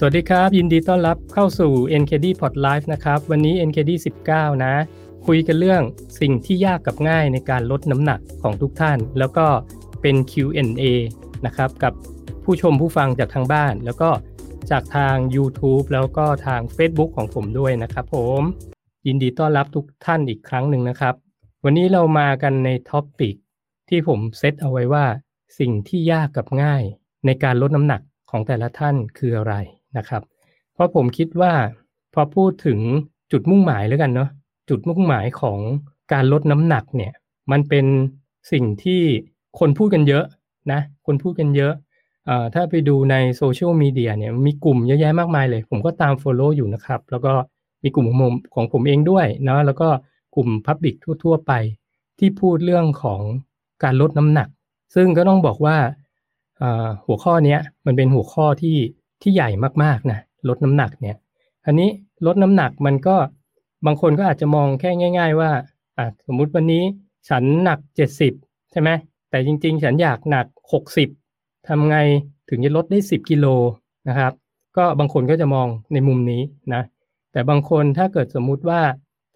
สวัสดีครับ ยินดีต้อนรับเข้าสู่ NKD Pod Live นะครับ วันนี้ NKD 19 นะ คุยกันเรื่องสิ่งที่ยากกับง่ายในการลดน้ำหนักของทุกท่าน แล้วก็เป็น Q&A นะครับกับผู้ชมผู้ฟังจากทางบ้าน แล้วก็จากทาง YouTube แล้วก็ทาง Facebook ของผมด้วยนะครับผม ยินดีต้อนรับทุกท่านอีกครั้งหนึ่งนะครับ วันนี้เรามากันใน topic ที่ผมเซตเอาไว้ว่า สิ่งที่ยากกับง่ายในการลดน้ำหนักของแต่ละท่านคืออะไร นะครับ เพราะผมคิดว่าพอพูดถึงจุดมุ่งหมายแล้วกันเนาะจุดมุ่งหมายของการลดน้ำหนักเนี่ย มันเป็นสิ่งที่คนพูดกันเยอะนะ คนพูดกันเยอะอถ้าไปดูในโซเชียลมีเดียเนี่ยมีกลุ่มเยอะแยะมากมายเลย ผมก็ตาม Follow อยู่นะครับ แล้วก็มีกลุ่มของผมของผมเองด้วยเนาะแล้วก็กลุ่ม Public ทั่ว ๆ ไป ที่พูดเรื่องของการลดน้ำหนัก ซึ่งก็ต้องบอกว่าหัวข้อนี้มันเป็นหัวข้อที่ ที่ใหญ่มากๆนะลดน้ำหนักเนี่ย อันนี้ลดน้ำหนักมันก็บางคนก็อาจจะมองแค่ง่าย ๆ ว่าอะสมมุติวันนี้ฉันหนัก70ใช่ไหมแต่จริง ๆ ฉันอยากหนัก60ทำไงถึงจะลดได้10กิโลนะครับ ก็บางคนก็จะมองในมุมนี้นะ แต่บางคนถ้าเกิดสมมุติว่า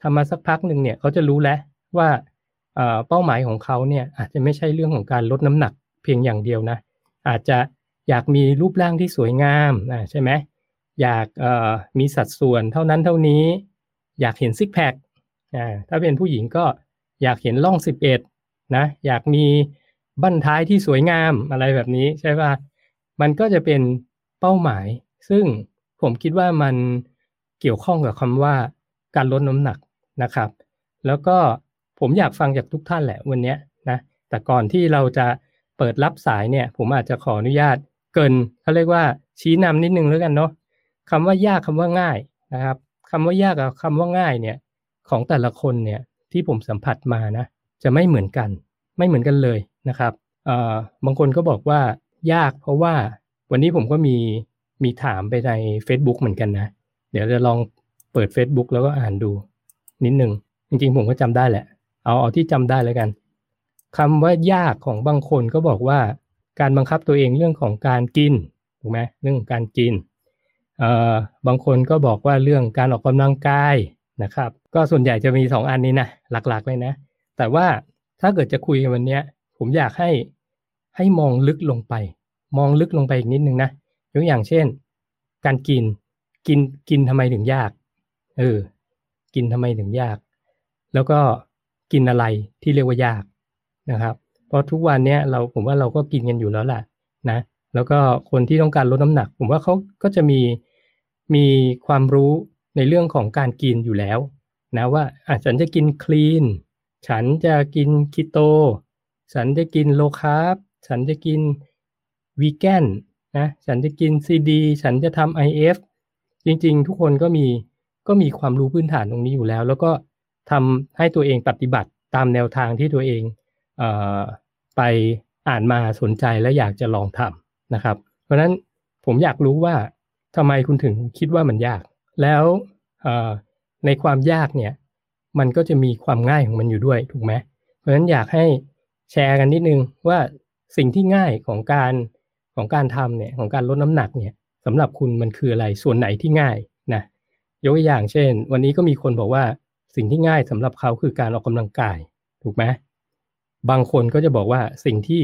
ทำมาสักพักหนึ่งเนี่ยเขาจะรู้แล้วว่าเป้าหมายของเขาเนี่ยอาจจะไม่ใช่เรื่องของการลดน้ำหนักเพียงอย่างเดียวนะ อาจจะ อยากมีรูปร่างที่สวยงามนะใช่ไหมอยากมีสัดส่วนเท่านั้นเท่านี้ อยากเห็นซิกแพคถ้าเป็นผู้หญิงก็อยากเห็นล่อง11นะอยากมีบั้นท้ายที่สวยงามอะไรแบบนี้ใช่ป่ะมันก็จะเป็นเป้าหมาย ซึ่งผมคิดว่ามันเกี่ยวข้องกับคำว่าการลดน้ำหนักนะครับ แล้วก็ผมอยากฟังจากทุกท่านแหละวันนี้นะแต่ก่อนที่เราจะเปิดรับสายเนี่ย ผมอาจจะขออนุญาต เกินเขาเรียกว่าชี้นำนิดนึงแล้วกันเนาะคำว่ายากคำว่าง่ายนะครับคำว่ายากกับคำว่าง่ายเนี่ยของแต่ละคนเนี่ยที่ผมสัมผัสมานะจะไม่เหมือนกัน ไม่เหมือนกันเลยนะครับเอ่อบางคนก็บอกว่ายากเพราะว่าวันนี้ผมก็มีมีถามไปใน Facebook เหมือนกันนะ เดี๋ยวจะลองเปิด Facebook แล้วก็อ่านดู นิดนึง จริงๆ ผมก็จำได้แหละ เอาเอาที่จำได้แล้วกันคำว่ายากของบางคนก็บอกว่า การบังคับตัวเองเรื่องของการกินถูกไหมเรื่องการกินเอ่อบางคนก็บอกว่าเรื่องการออกกำลังกายนะครับ ก็ส่วนใหญ่จะมีสองอันนี้นะหลักๆเลยนะ แต่ว่าถ้าเกิดจะคุยกันวันนี้ผมอยากให้ให้มองลึกลงไป มองลึกลงไปอีกนิดนึงนะยกอย่างเช่น การกินกินกินทำไมถึงยากเออกินทำไมถึงยาก แล้วก็กินอะไรที่เรียกว่ายากนะครับ เพราะทุกวันเนี้ยเราผมว่าเราก็กินกันอยู่แล้วแหละนะ แล้วก็คนที่ต้องการลดน้ำหนัก ผมว่าเขาก็จะมีมีความรู้ในเรื่องของการกินอยู่แล้วนะว่าอะฉันจะกิน clean ฉันจะกินคีโต ฉันจะกิน low carb ฉันจะกินวีแกนนะฉันจะกินซีดีฉันจะทำ IF จริงๆ ทุกคนก็มีก็มีความรู้พื้นฐานตรงนี้อยู่แล้ว แล้วก็ทำให้ตัวเองปฏิบัติตามแนวทางที่ตัวเองเอ่อ ไปอ่านมาสนใจและอยากจะลองทำนะครับ เพราะนั้นผมอยากรู้ว่าทำไมคุณถึงคิดว่ามันยาก แล้วในความยากเนี่ย มันก็จะมีความง่ายของมันอยู่ด้วยถูกไหมเพราะฉะนั้นอยากให้แชร์กันนิดนึงว่าสิ่งที่ง่ายของการของการทำเนี่ยของการลดน้ำหนักเนี่ยสำหรับคุณมันคืออะไรส่วนไหนที่ง่ายนะยกตัวอย่างเช่น วันนี้ก็มีคนบอกว่าสิ่งที่ง่ายสำหรับเขาคือการออกกำลังกายถูกไหม บางคนก็จะบอกว่าสิ่งที่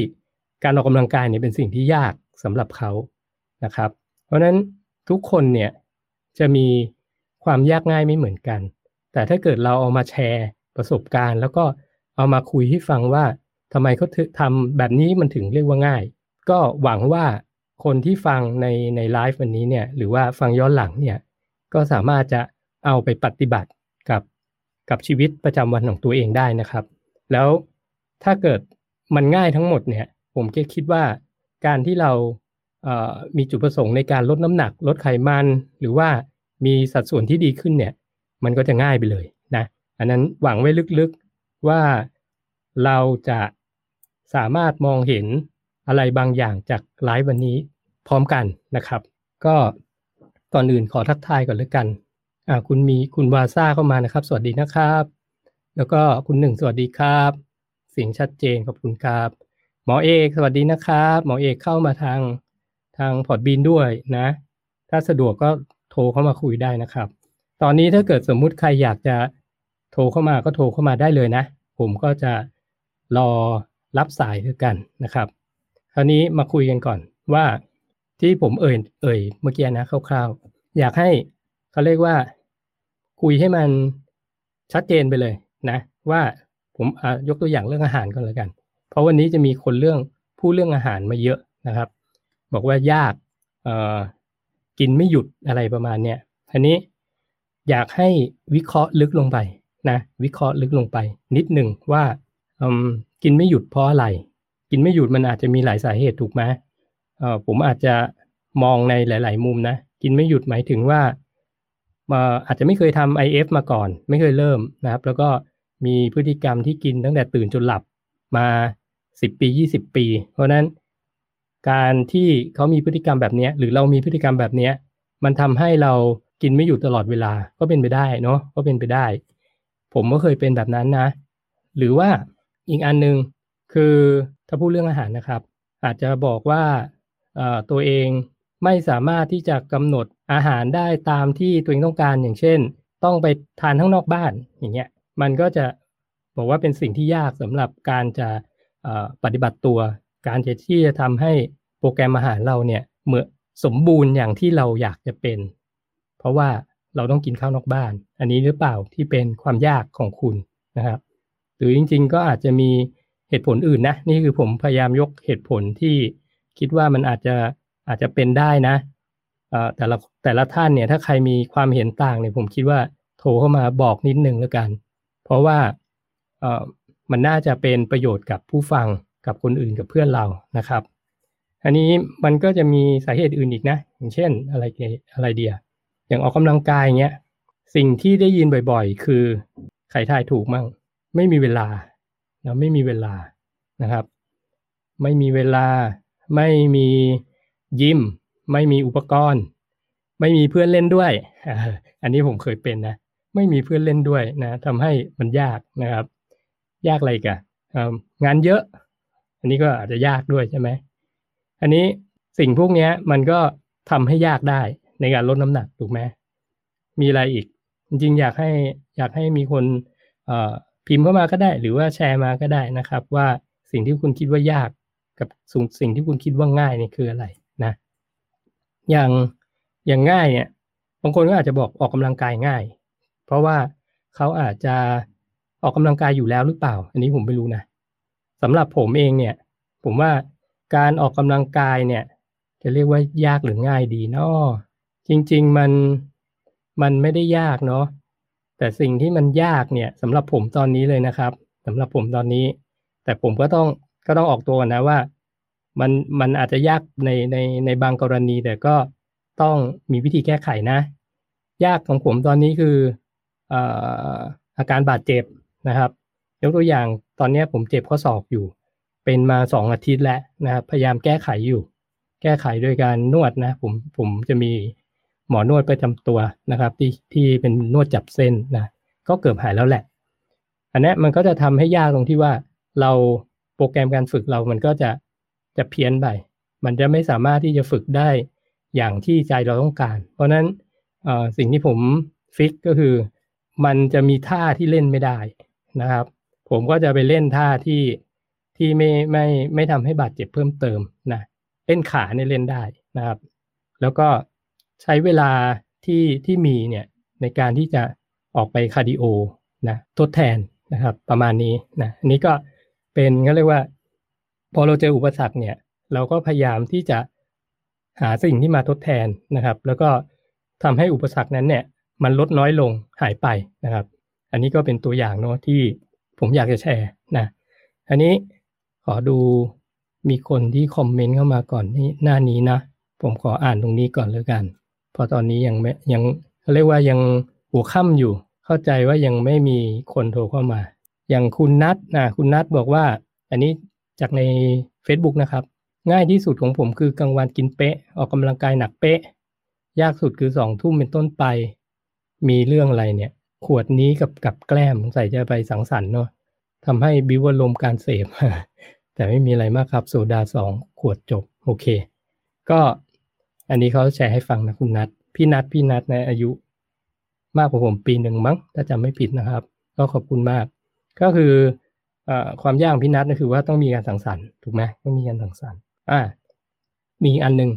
การออกกำลังกายเนี่ยเป็นสิ่งที่ยากสำหรับเขานะครับ เพราะฉะนั้นทุกคนเนี่ยจะมีความยากง่ายไม่เหมือนกัน แต่ถ้าเกิดเราเอามาแชร์ประสบการณ์ แล้วก็เอามาคุยให้ฟังว่าทำไมเขาทำแบบนี้มันถึงเรียกว่าง่าย ก็หวังว่าคนที่ฟังในในไลฟ์วันนี้เนี่ยหรือว่าฟังย้อนหลังเนี่ยก็สามารถจะเอาไปปฏิบัติกับกับชีวิตประจำวันของตัวเองได้นะครับ แล้ว ถ้าเกิดมันง่ายทั้งหมดเนี่ย ผมก็คิดว่าการที่เรามีจุดประสงค์ในการลดน้ำหนัก ลดไขมัน หรือว่ามีสัดส่วนที่ดีขึ้นเนี่ย มันก็จะง่ายไปเลยนะอันนั้นหวังไว้ลึกๆว่าเราจะสามารถมองเห็นอะไรบางอย่างจากไลฟ์วันนี้พร้อมกันนะครับ ก็ก่อนอื่นขอทักทายก่อนเลยกันอ่าคุณมีคุณวาซ่าเข้ามานะครับ สวัสดีนะครับ แล้วก็คุณหนึ่งสวัสดีครับ สียงชัดเจนขอบคุณครับ หมอเอกสวัสดีนะครับ หมอเอกเข้ามาทางทางพอร์ตบีนด้วยนะ ถ้าสะดวกก็โทรเข้ามาคุยได้นะครับ ตอนนี้ถ้าเกิดสมมุติใครอยากจะโทรเข้ามาก็โทรเข้ามาได้เลยนะ ผมก็จะรอรับสายด้วยกันนะครับ คราวนี้มาคุยกันก่อนว่าที่ผมเอ่ยเอ่ยเมื่อกี้นะคร่าวๆ อยากให้เขาเรียกว่า คุยให้มันชัดเจนไปเลยนะ ว่า ผมยกตัวอย่างเรื่องอาหารก็แล้วกัน เพราะวันนี้จะมีคนเรื่องผู้เรื่องอาหารมาเยอะนะครับ บอกว่ายากกินไม่หยุดอะไรประมาณเนี้ยทีนี้อยากให้วิเคราะห์ลึกลงไปนะวิเคราะห์ลึกลงไป นิดหนึ่งว่ากินไม่หยุดเพราะอะไร กินไม่หยุดมันอาจจะมีหลายสาเหตุถูกไหมผมอาจจะมองในหลาย ๆ มุมนะ กินไม่หยุดหมายถึงว่าอาจจะไม่เคยทำ IF มาก่อน ไม่เคยเริ่มนะครับ แล้วก็ มีพฤติกรรมที่กินตั้งแต่ตื่นจนหลับมา10ปี20ปี เพราะนั้นการที่เขามีพฤติกรรมแบบนี้หรือเรามีพฤติกรรมแบบนี้มันทำให้เรากินไม่หยุดตลอดเวลาก็เป็นไปได้เนาะก็เป็นไปได้ ผมก็เคยเป็นแบบนั้นนะ หรือว่าอีกอันหนึ่งคือถ้าพูดเรื่องอาหารนะครับ อาจจะบอกว่าตัวเองไม่สามารถที่จะกำหนดอาหารได้ตามที่ตัวเองต้องการอย่างเช่น ต้องไปทานข้างนอกบ้านอย่างเงี้ย มันก็จะบอกว่าเป็นสิ่งที่ยากสำหรับการจะปฏิบัติตัว การจะที่จะทำให้โปรแกรมอาหารเราเนี่ยเหมือสมบูรณ์อย่างที่เราอยากจะเป็น เพราะว่าเราต้องกินข้าวนอกบ้าน อันนี้หรือเปล่าที่เป็นความยากของคุณนะครับ หรือจริง ๆ ก็อาจจะมีเหตุผลอื่นนะ นี่คือผมพยายามยกเหตุผลที่คิดว่ามันอาจจะอาจจะเป็นได้นะแต่ละแต่ละท่านเนี่ยถ้าใครมีความเห็นต่างเนี่ยผมคิดว่าโทรเข้ามาบอกนิดนึงแล้วกัน เพราะว่ามันน่าจะเป็นประโยชน์กับผู้ฟังกับคนอื่นกับเพื่อนเรานะครับ อันนี้มันก็จะมีสาเหตุอื่นอีกนะ อย่างเช่นอะไรอะไรเดียอย่างออกกำลังกายเงี้ยสิ่งที่ได้ยินบ่อยๆ คือใครทายถูกมั่ง ไม่มีเวลานะไม่มีเวลานะครับ ไม่มีเวลา ไม่มียิมไม่มีอุปกรณ์ ไม่มีเพื่อนเล่นด้วย อันนี้ผมเคยเป็นนะ ไม่มีเพื่อนเล่นด้วยนะทำให้มันยากนะครับ ยากอะไรกันงานเยอะ อันนี้ก็อาจจะยากด้วยใช่ไหมอันนี้สิ่งพวกนี้มันก็ทำให้ยากได้ในการลดน้ำหนักถูกไหมมีอะไรอีก จริงๆอยากให้อยากให้มีคนพิมพ์เข้ามาก็ได้ หรือว่าแชร์มาก็ได้นะครับ ว่าสิ่งที่คุณคิดว่ายากกับสิ่งที่คุณคิดว่าง่ายนี่คืออะไรนะ อย่างอย่างง่ายเนี่ยบางคนก็อาจจะบอกออกกำลังกายง่าย เพราะว่าเขาอาจจะออกกำลังกายอยู่แล้วหรือเปล่า อันนี้ผมไม่รู้นะสำหรับผมเองเนี่ย ผมว่าการออกกำลังกายเนี่ย จะเรียกว่ายากหรือง่ายดีเนาะจริง ๆ มันมันไม่ได้ยากเนาะแต่สิ่งที่มันยากเนี่ยสำหรับผมตอนนี้เลยนะครับสำหรับผมตอนนี้ แต่ผมก็ต้องก็ต้องออกตัวนะว่า มันมันอาจจะยากในในในบางกรณี แต่ก็ต้องมีวิธีแก้ไขนะ ยากของผมตอนนี้คือ อาการบาดเจ็บนะครับ ยกตัวอย่างตอนนี้ผมเจ็บข้อศอกอยู่ เป็นมาสองอาทิตย์แล้วนะครับ พยายามแก้ไขอยู่ แก้ไขโดยการนวดนะผมผมจะมีหมอนวดประจำตัวนะครับ ที่ที่เป็นนวดจับเส้นนะก็เกือบหายแล้วแหละ อันนี้มันก็จะทำให้ยากตรงที่ว่าเราโปรแกรมการฝึกเรามันก็จะจะเพี้ยนไปมันจะไม่สามารถที่จะฝึกได้อย่างที่ใจเราต้องการ เพราะนั้นสิ่งที่ผมฟิกก็คือ มันจะมีท่าที่เล่นไม่ได้นะครับ ผมก็จะไปเล่นท่าที่ที่ไม่ไม่ไม่ทำให้บาดเจ็บเพิ่มเติมนะเล่นขาเนี่ยเล่นได้นะครับ แล้วก็ใช้เวลาที่ที่มีเนี่ยในการที่จะออกไป cardio นะทดแทนนะครับ ประมาณนี้นะอันนี้ก็เป็นเขาเรียกว่า พอเราเจออุปสรรคเนี่ย เราก็พยายามที่จะหาสิ่งที่มาทดแทนนะครับ แล้วก็ทำให้อุปสรรคนั้นเนี่ย มันลดน้อยลงหายไปนะครับ อันนี้ก็เป็นตัวอย่างเนาะที่ผมอยากจะแชร์นะ อันนี้ขอดูมีคนที่คอมเมนต์เข้ามาก่อนนี่หน้านี้นะ ผมขออ่านตรงนี้ก่อนเลยกันเพราะตอนนี้ยังไม่ยังเขาเรียกว่ายังหัวค่ำอยู่ เข้าใจว่ายังไม่มีคนโทรเข้ามา อย่างคุณนัทนะคุณนัทบอกว่า อันนี้จากใน Facebook นะครับ ง่ายที่สุดของผมคือกลางวันกินเป๊ะ ออกกำลังกายหนักเป๊ะ ยากสุดคือสองทุ่มเป็นต้นไป มีเรื่องอะไรเนี่ย ขวดนี้กับกับแกล้มใส่จะไปสังสรรค์เนาะทำให้บิวลมการเสพแต่ไม่มีอะไรมากครับโซดาสองขวดจบ โอเค ก็อันนี้เขาแชร์ให้ฟังนะคุณนัทพี่นัทพี่นัทในอายุ มากกว่าผมปีหนึ่งมั้งถ้าจำไม่ผิดนะครับ ก็ขอบคุณมาก ก็คืออความยากพี่นัทก็คือว่าต้องมีการสังสรรค์ถูกไหมต้องมีการสังสรรค์อ่ามีอันหนึ่ง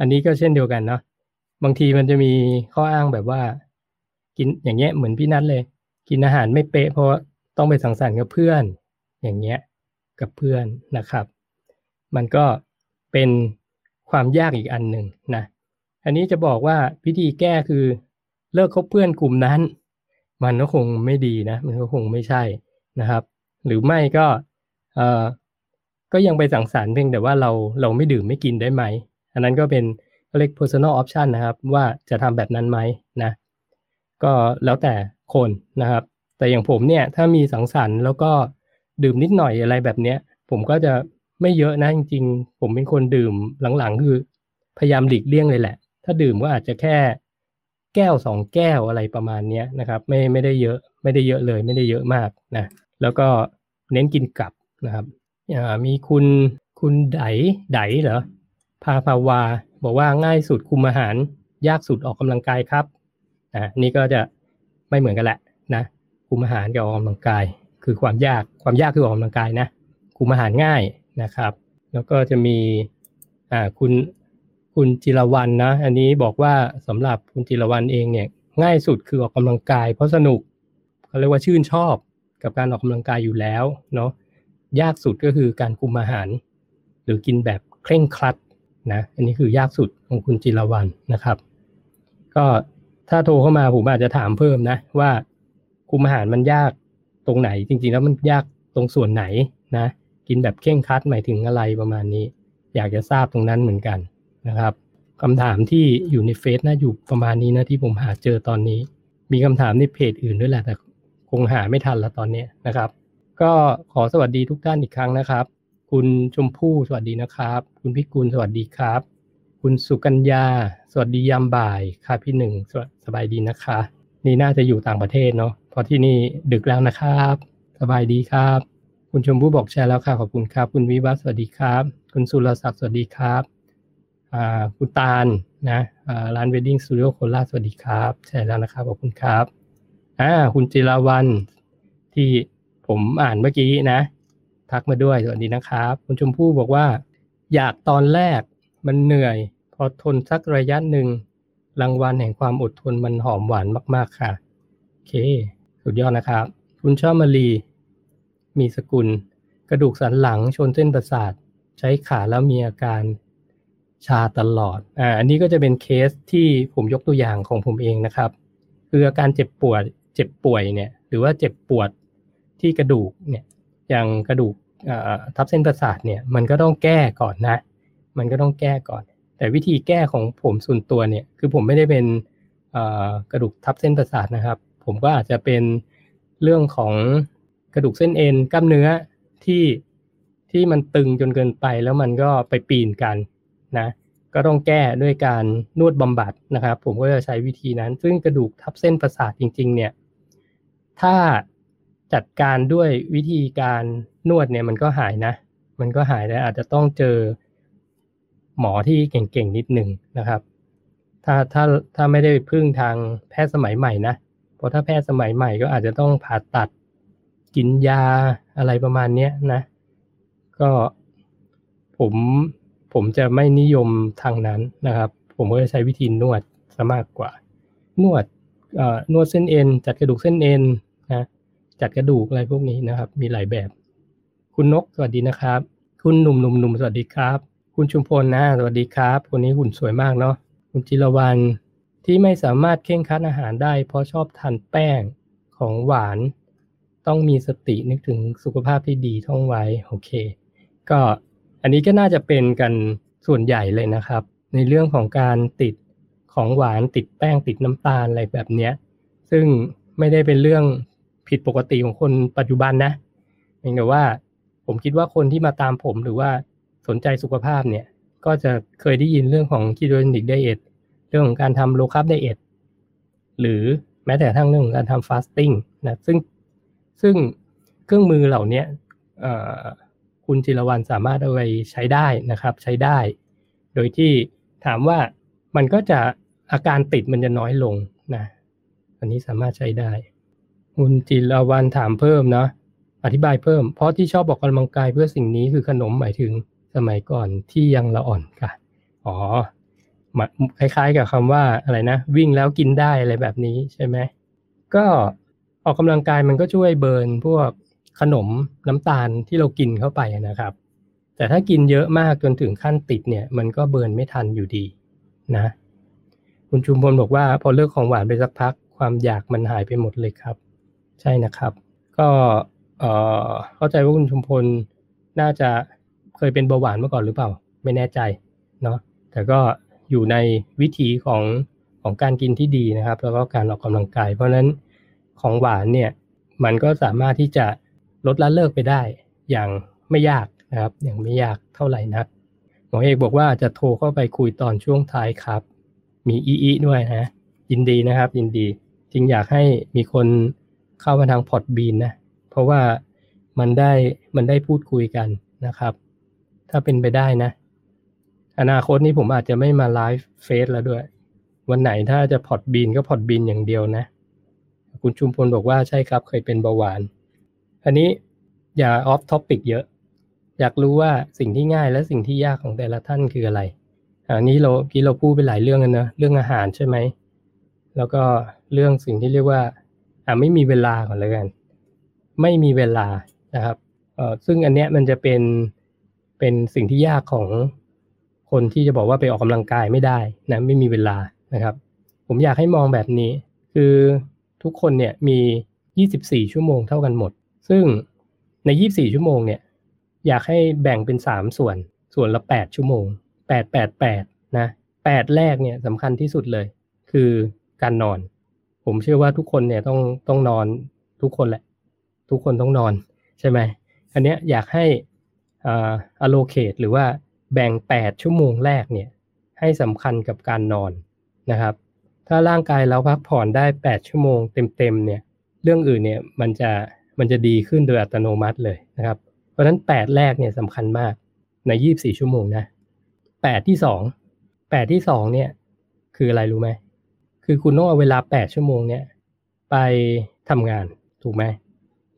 อันนี้ก็เช่นเดียวกันเนาะ บางทีมันจะมีข้ออ้างแบบว่า กินอย่างเงี้ยเหมือนพี่นัทเลย กินอาหารไม่เป๊ะ เพราะต้องไปสังสรรค์กับเพื่อน อย่างเงี้ยกับเพื่อนนะครับ มันก็เป็นความยากอีกอันหนึ่งนะอันนี้จะบอกว่าวิธีแก้คือเลิกคบเพื่อนกลุ่มนั้น มันก็คงไม่ดีนะ มันก็คงไม่ใช่นะครับ หรือไม่ก็เออก็ยังไปสังสรรค์เพียงแต่ว่าเราเราไม่ดื่มไม่กินได้ไหม อันนั้นก็เป็น เรียก personal option นะครับ ว่าจะทำแบบนั้นไหมนะ ก็แล้วแต่คนนะครับ แต่อย่างผมเนี่ยถ้ามีสังสรรค์แล้วก็ดื่มนิดหน่อยอะไรแบบเนี้ย ผมก็จะไม่เยอะนะจริงๆ ผมเป็นคนดื่มหลังๆ คือพยายามหลีกเลี่ยงเลยแหละ ถ้าดื่มก็อาจจะแค่แก้วสองแก้วอะไรประมาณนี้นะครับ ไม่ไม่ได้เยอะไม่ได้เยอะเลย ไม่ได้เยอะมากนะแล้วก็เน้นกินกลับนะครับมีคุณคุณไดไดเหรอ พาภาวา บอกว่าง่ายสุดคุมอาหาร ยากสุดออกกำลังกายครับอ่านี่ก็จะไม่เหมือนกันแหละนะคุมอาหารกับออกกำลังกาย คือความยากความยากคือออกกำลังกายนะคุมอาหารง่ายนะครับ แล้วก็จะมีอ่าคุณคุณจิรวันนะ อันนี้บอกว่าสำหรับคุณจิรวันเองเนี่ยง่ายสุดคือออกกำลังกาย เพราะสนุกเขาเรียกว่าชื่นชอบกับการออกกำลังกายอยู่แล้วเนาะยากสุดก็คือการคุมอาหาร หรือกินแบบเคร่งครัด นะอันนี้คือยากสุดของคุณจิรวันนะครับ ก็ถ้าโทรเข้ามาผมอาจจะถามเพิ่มนะว่าคุมอาหารมันยากตรงไหน จริง ๆ แล้วมันยากตรงส่วนไหนนะ กินแบบเข่งคัดหมายถึงอะไรประมาณนี้ อยากจะทราบตรงนั้นเหมือนกันนะครับคำถามที่อยู่ในเฟซนะอยู่ประมาณนี้นะที่ผมหาเจอตอนนี้ มีคำถามในเพจอื่นด้วยแหละแต่คงหาไม่ทันละตอนนี้นะครับ ก็ขอสวัสดีทุกท่านอีกครั้งนะครับ คุณชมพู่สวัสดีนะครับ คุณพิกุลสวัสดีครับ คุณสุกัญญา สวัสดียามบ่ายค่ะพี่หนึ่งสบายดีนะคะ นี่น่าจะอยู่ต่างประเทศเนาะเพราะที่นี่ดึกแล้วนะครับ สบายดีครับ คุณชมพู่บอกแชร์แล้วค่ะขอบคุณครับ คุณวิวัฒสวัสดีครับ คุณสุรศักดิ์สวัสดีครับคุณตาลนะร้านเวดดิ้งสตูดิโอโคราชสวัสดีครับแชร์แล้วนะครับขอบคุณครับอ่าคุณจิราวันที่ผมอ่านเมื่อกี้นะ ทักมาด้วย สวัสดีนะครับ คุณชมพู่บอกว่า อยากตอนแรกมันเหนื่อย พอทนสักระยะหนึ่งรางวัลแห่งความอดทนมันหอมหวานมาก ๆ ค่ะโอเค สุดยอดนะครับ คุณชอบมารีมีสกุล กระดูกสันหลังชนเส้นประสาท ใช้ขาแล้วมีอาการชาตลอด อ่า อันนี้ก็จะเป็นเคสที่ผมยกตัวอย่างของผมเองนะครับ คืออาการเจ็บปวด เจ็บป่วยเนี่ย หรือว่าเจ็บปวดที่กระดูกเนี่ย อย่างกระดูกทับเส้นประสาทเนี่ยมันก็ต้องแก้ก่อนนะ มันก็ต้องแก้ก่อน แต่วิธีแก้ของผมส่วนตัวเนี่ยคือผมไม่ได้เป็นกระดูกทับเส้นประสาทนะครับ ผมก็อาจจะเป็นเรื่องของกระดูกเส้นเอ็นกล้ามเนื้อที่ที่มันตึงจนเกินไปแล้วมันก็ไปปีนกันนะก็ต้องแก้ด้วยการนวดบำบัดนะครับ ผมก็จะใช้วิธีนั้น ซึ่งกระดูกทับเส้นประสาทจริง ๆ เนี่ย ถ้า จัดการด้วยวิธีการนวดเนี่ยมันก็หายนะ มันก็หายแต่อาจจะต้องเจอหมอที่เก่งๆนิดหนึ่งนะครับ ถ้าถ้าถ้าไม่ได้พึ่งทางแพทย์สมัยใหม่นะ เพราะถ้าแพทย์สมัยใหม่ก็อาจจะต้องผ่าตัดกินยาอะไรประมาณนี้นะ ก็ผมผมจะไม่นิยมทางนั้นนะครับ ผมก็จะใช้วิธีนวดซะมากกว่า นวดนวดเส้นเอ็น จัดกระดูกเส้นเอ็น จัดกระดูกอะไรพวกนี้นะครับ มีหลายแบบ คุณนกสวัสดีนะครับ คุณหนุ่มหนุ่มหนุ่มสวัสดีครับ คุณชุมพลนะสวัสดีครับคนนี้หุ่นสวยมากเนาะคุณจิรวันที่ไม่สามารถเข่งคัดอาหารได้ เพราะชอบทานแป้งของหวาน ต้องมีสตินึกถึงสุขภาพที่ดีท่องไว้โอเค ก็อันนี้ก็น่าจะเป็นกันส่วนใหญ่เลยนะครับ ในเรื่องของการติดของหวานติดแป้งติดน้ำตาลอะไรแบบนี้ซึ่งไม่ได้เป็นเรื่อง ผิดปกติของคนปัจจุบันนะเพียงแต่ว่าผมคิดว่าคนที่มาตามผมหรือว่าสนใจสุขภาพเนี่ย ก็จะเคยได้ยินเรื่องของ ketogenic diet เรื่องของการทำ low carb diet หรือแม้แต่ทั้งเรื่องของการทำ fasting นะซึ่งซึ่งเครื่องมือเหล่านี้คุณจิรวรรณสามารถเอาไปใช้ได้นะครับ ใช้ได้ โดยที่ถามว่ามันก็จะอาการติดมันจะน้อยลงนะอันนี้สามารถใช้ได้ คุณจิรวันถามเพิ่มเนาะอธิบายเพิ่ม เพราะที่ชอบบอกกำลังกายเพื่อสิ่งนี้คือขนมหมายถึงสมัยก่อนที่ยังละอ่อนค่ะ อ๋อคล้ายๆกับคำว่าอะไรนะ วิ่งแล้วกินได้อะไรแบบนี้ใช่ไหมก็ออกกำลังกายมันก็ช่วยเบิร์นพวกขนมน้ำตาลที่เรากินเข้าไปนะครับ แต่ถ้ากินเยอะมากจนถึงขั้นติดเนี่ย มันก็เบิร์นไม่ทันอยู่ดีนะ คุณชุมพลบอกว่า พอเลิกของหวานไปสักพัก ความอยากมันหายไปหมดเลยครับ ใช่นะครับ ก็เอ่อเข้าใจว่าคุณชุมพลน่าจะเคยเป็นเบาหวานมาก่อนหรือเปล่า ไม่แน่ใจเนาะแต่ก็อยู่ในวิถีของของการกินที่ดีนะครับ แล้วก็การออกกำลังกาย เพราะฉะนั้นของหวานเนี่ยมันก็สามารถที่จะลดละเลิกไปได้ อย่างไม่ยากนะครับ อย่างไม่ยากเท่าไหร่นักหมอเอกบอกว่าจะโทรเข้าไปคุยตอนช่วงท้ายครับ มีอีอีด้วยนะยินดีนะครับ ยินดีจริงอยากให้มีคน เข้ามาทางพอดบีนนะ เพราะว่ามันได้มันได้พูดคุยกันนะครับ ถ้าเป็นไปได้นะ อนาคตนี้ผมอาจจะไม่มาไลฟ์เฟซแล้วด้วย วันไหนถ้าจะพอดบีนก็พอดบีนอย่างเดียวนะ คุณชุมพลบอกว่าใช่ครับเคยเป็นเบาหวาน อันนี้อย่า off topic เยอะ อยากรู้ว่าสิ่งที่ง่ายและสิ่งที่ยากของแต่ละท่านคืออะไร อันนี้เมื่อกี้เราพูดไปหลายเรื่องกันนะเรื่องอาหารใช่ไหม แล้วก็เรื่องสิ่งที่เรียกว่า อ่าไม่มีเวลาก่อนแล้วกัน ไม่มีเวลานะครับเอ่อซึ่งอันเนี้ยมันจะเป็นเป็นสิ่งที่ยากของคนที่จะบอกว่าไปออกกำลังกายไม่ได้นะไม่มีเวลานะครับ ผมอยากให้มองแบบนี้ คือทุกคนเนี่ยมี 24 ชั่วโมงเท่ากันหมด ซึ่งใน 24 ชั่วโมงเนี่ยอยากให้แบ่งเป็น 3 ส่วน ส่วนละ 8 ชั่วโมง 8 8 8นะ8แรกเนี่ยสำคัญที่สุดเลย คือการนอน ผมเชื่อว่าทุกคนเนี่ยต้องต้องนอนทุกคนแหละ ทุกคนต้องนอนใช่ไหมอันเนี้ยอยากให้อ่า allocate หรือว่าแบ่ง 8 ชั่วโมงแรกเนี่ยให้สำคัญกับการนอนนะครับ ถ้าร่างกายเราพักผ่อนได้ 8 ชั่วโมงเต็มๆเนี่ยเรื่องอื่นเนี่ยมันจะมันจะดีขึ้นโดยอัตโนมัติเลยนะครับ เพราะฉะนั้น 8 แรกเนี่ยสำคัญมากใน 24 ชั่วโมงนะ 8 ที่ 2 8 ที่ 2เนี่ยคืออะไรรู้ไหม คือคุณต้องเอาเวลา 8 ชั่วโมงเนี่ยไปทำงานถูกไหม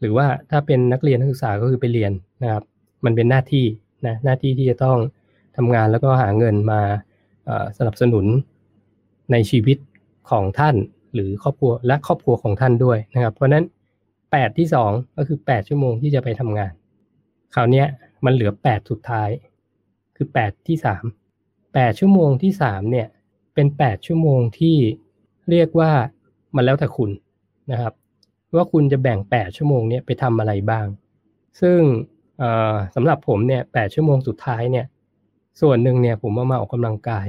หรือว่าถ้าเป็นนักเรียนนักศึกษาก็คือไปเรียนนะครับ มันเป็นหน้าที่นะหน้าที่ที่จะต้องทำงานแล้วก็หาเงินมาสนับสนุนในชีวิตของท่านหรือครอบครัวและครอบครัวของท่านด้วยนะครับ เพราะนั้น 8 ที่ 2 ก็คือ 8 ชั่วโมงที่จะไปทำงาน คราวนี้มันเหลือ 8 สุดท้าย คือ 8 ที่ 3 8 ชั่วโมงที่ 3 เนี่ย เป็น 8 ชั่วโมงที่ เรียกว่ามันแล้วแต่คุณนะครับ ว่าคุณจะแบ่ง 8 ชั่วโมงนี้ไปทำอะไรบ้าง ซึ่งสำหรับผมเนี่ย8ชั่วโมงสุดท้ายเนี่ย ส่วนหนึ่งเนี่ยผมเอามาออกกำลังกาย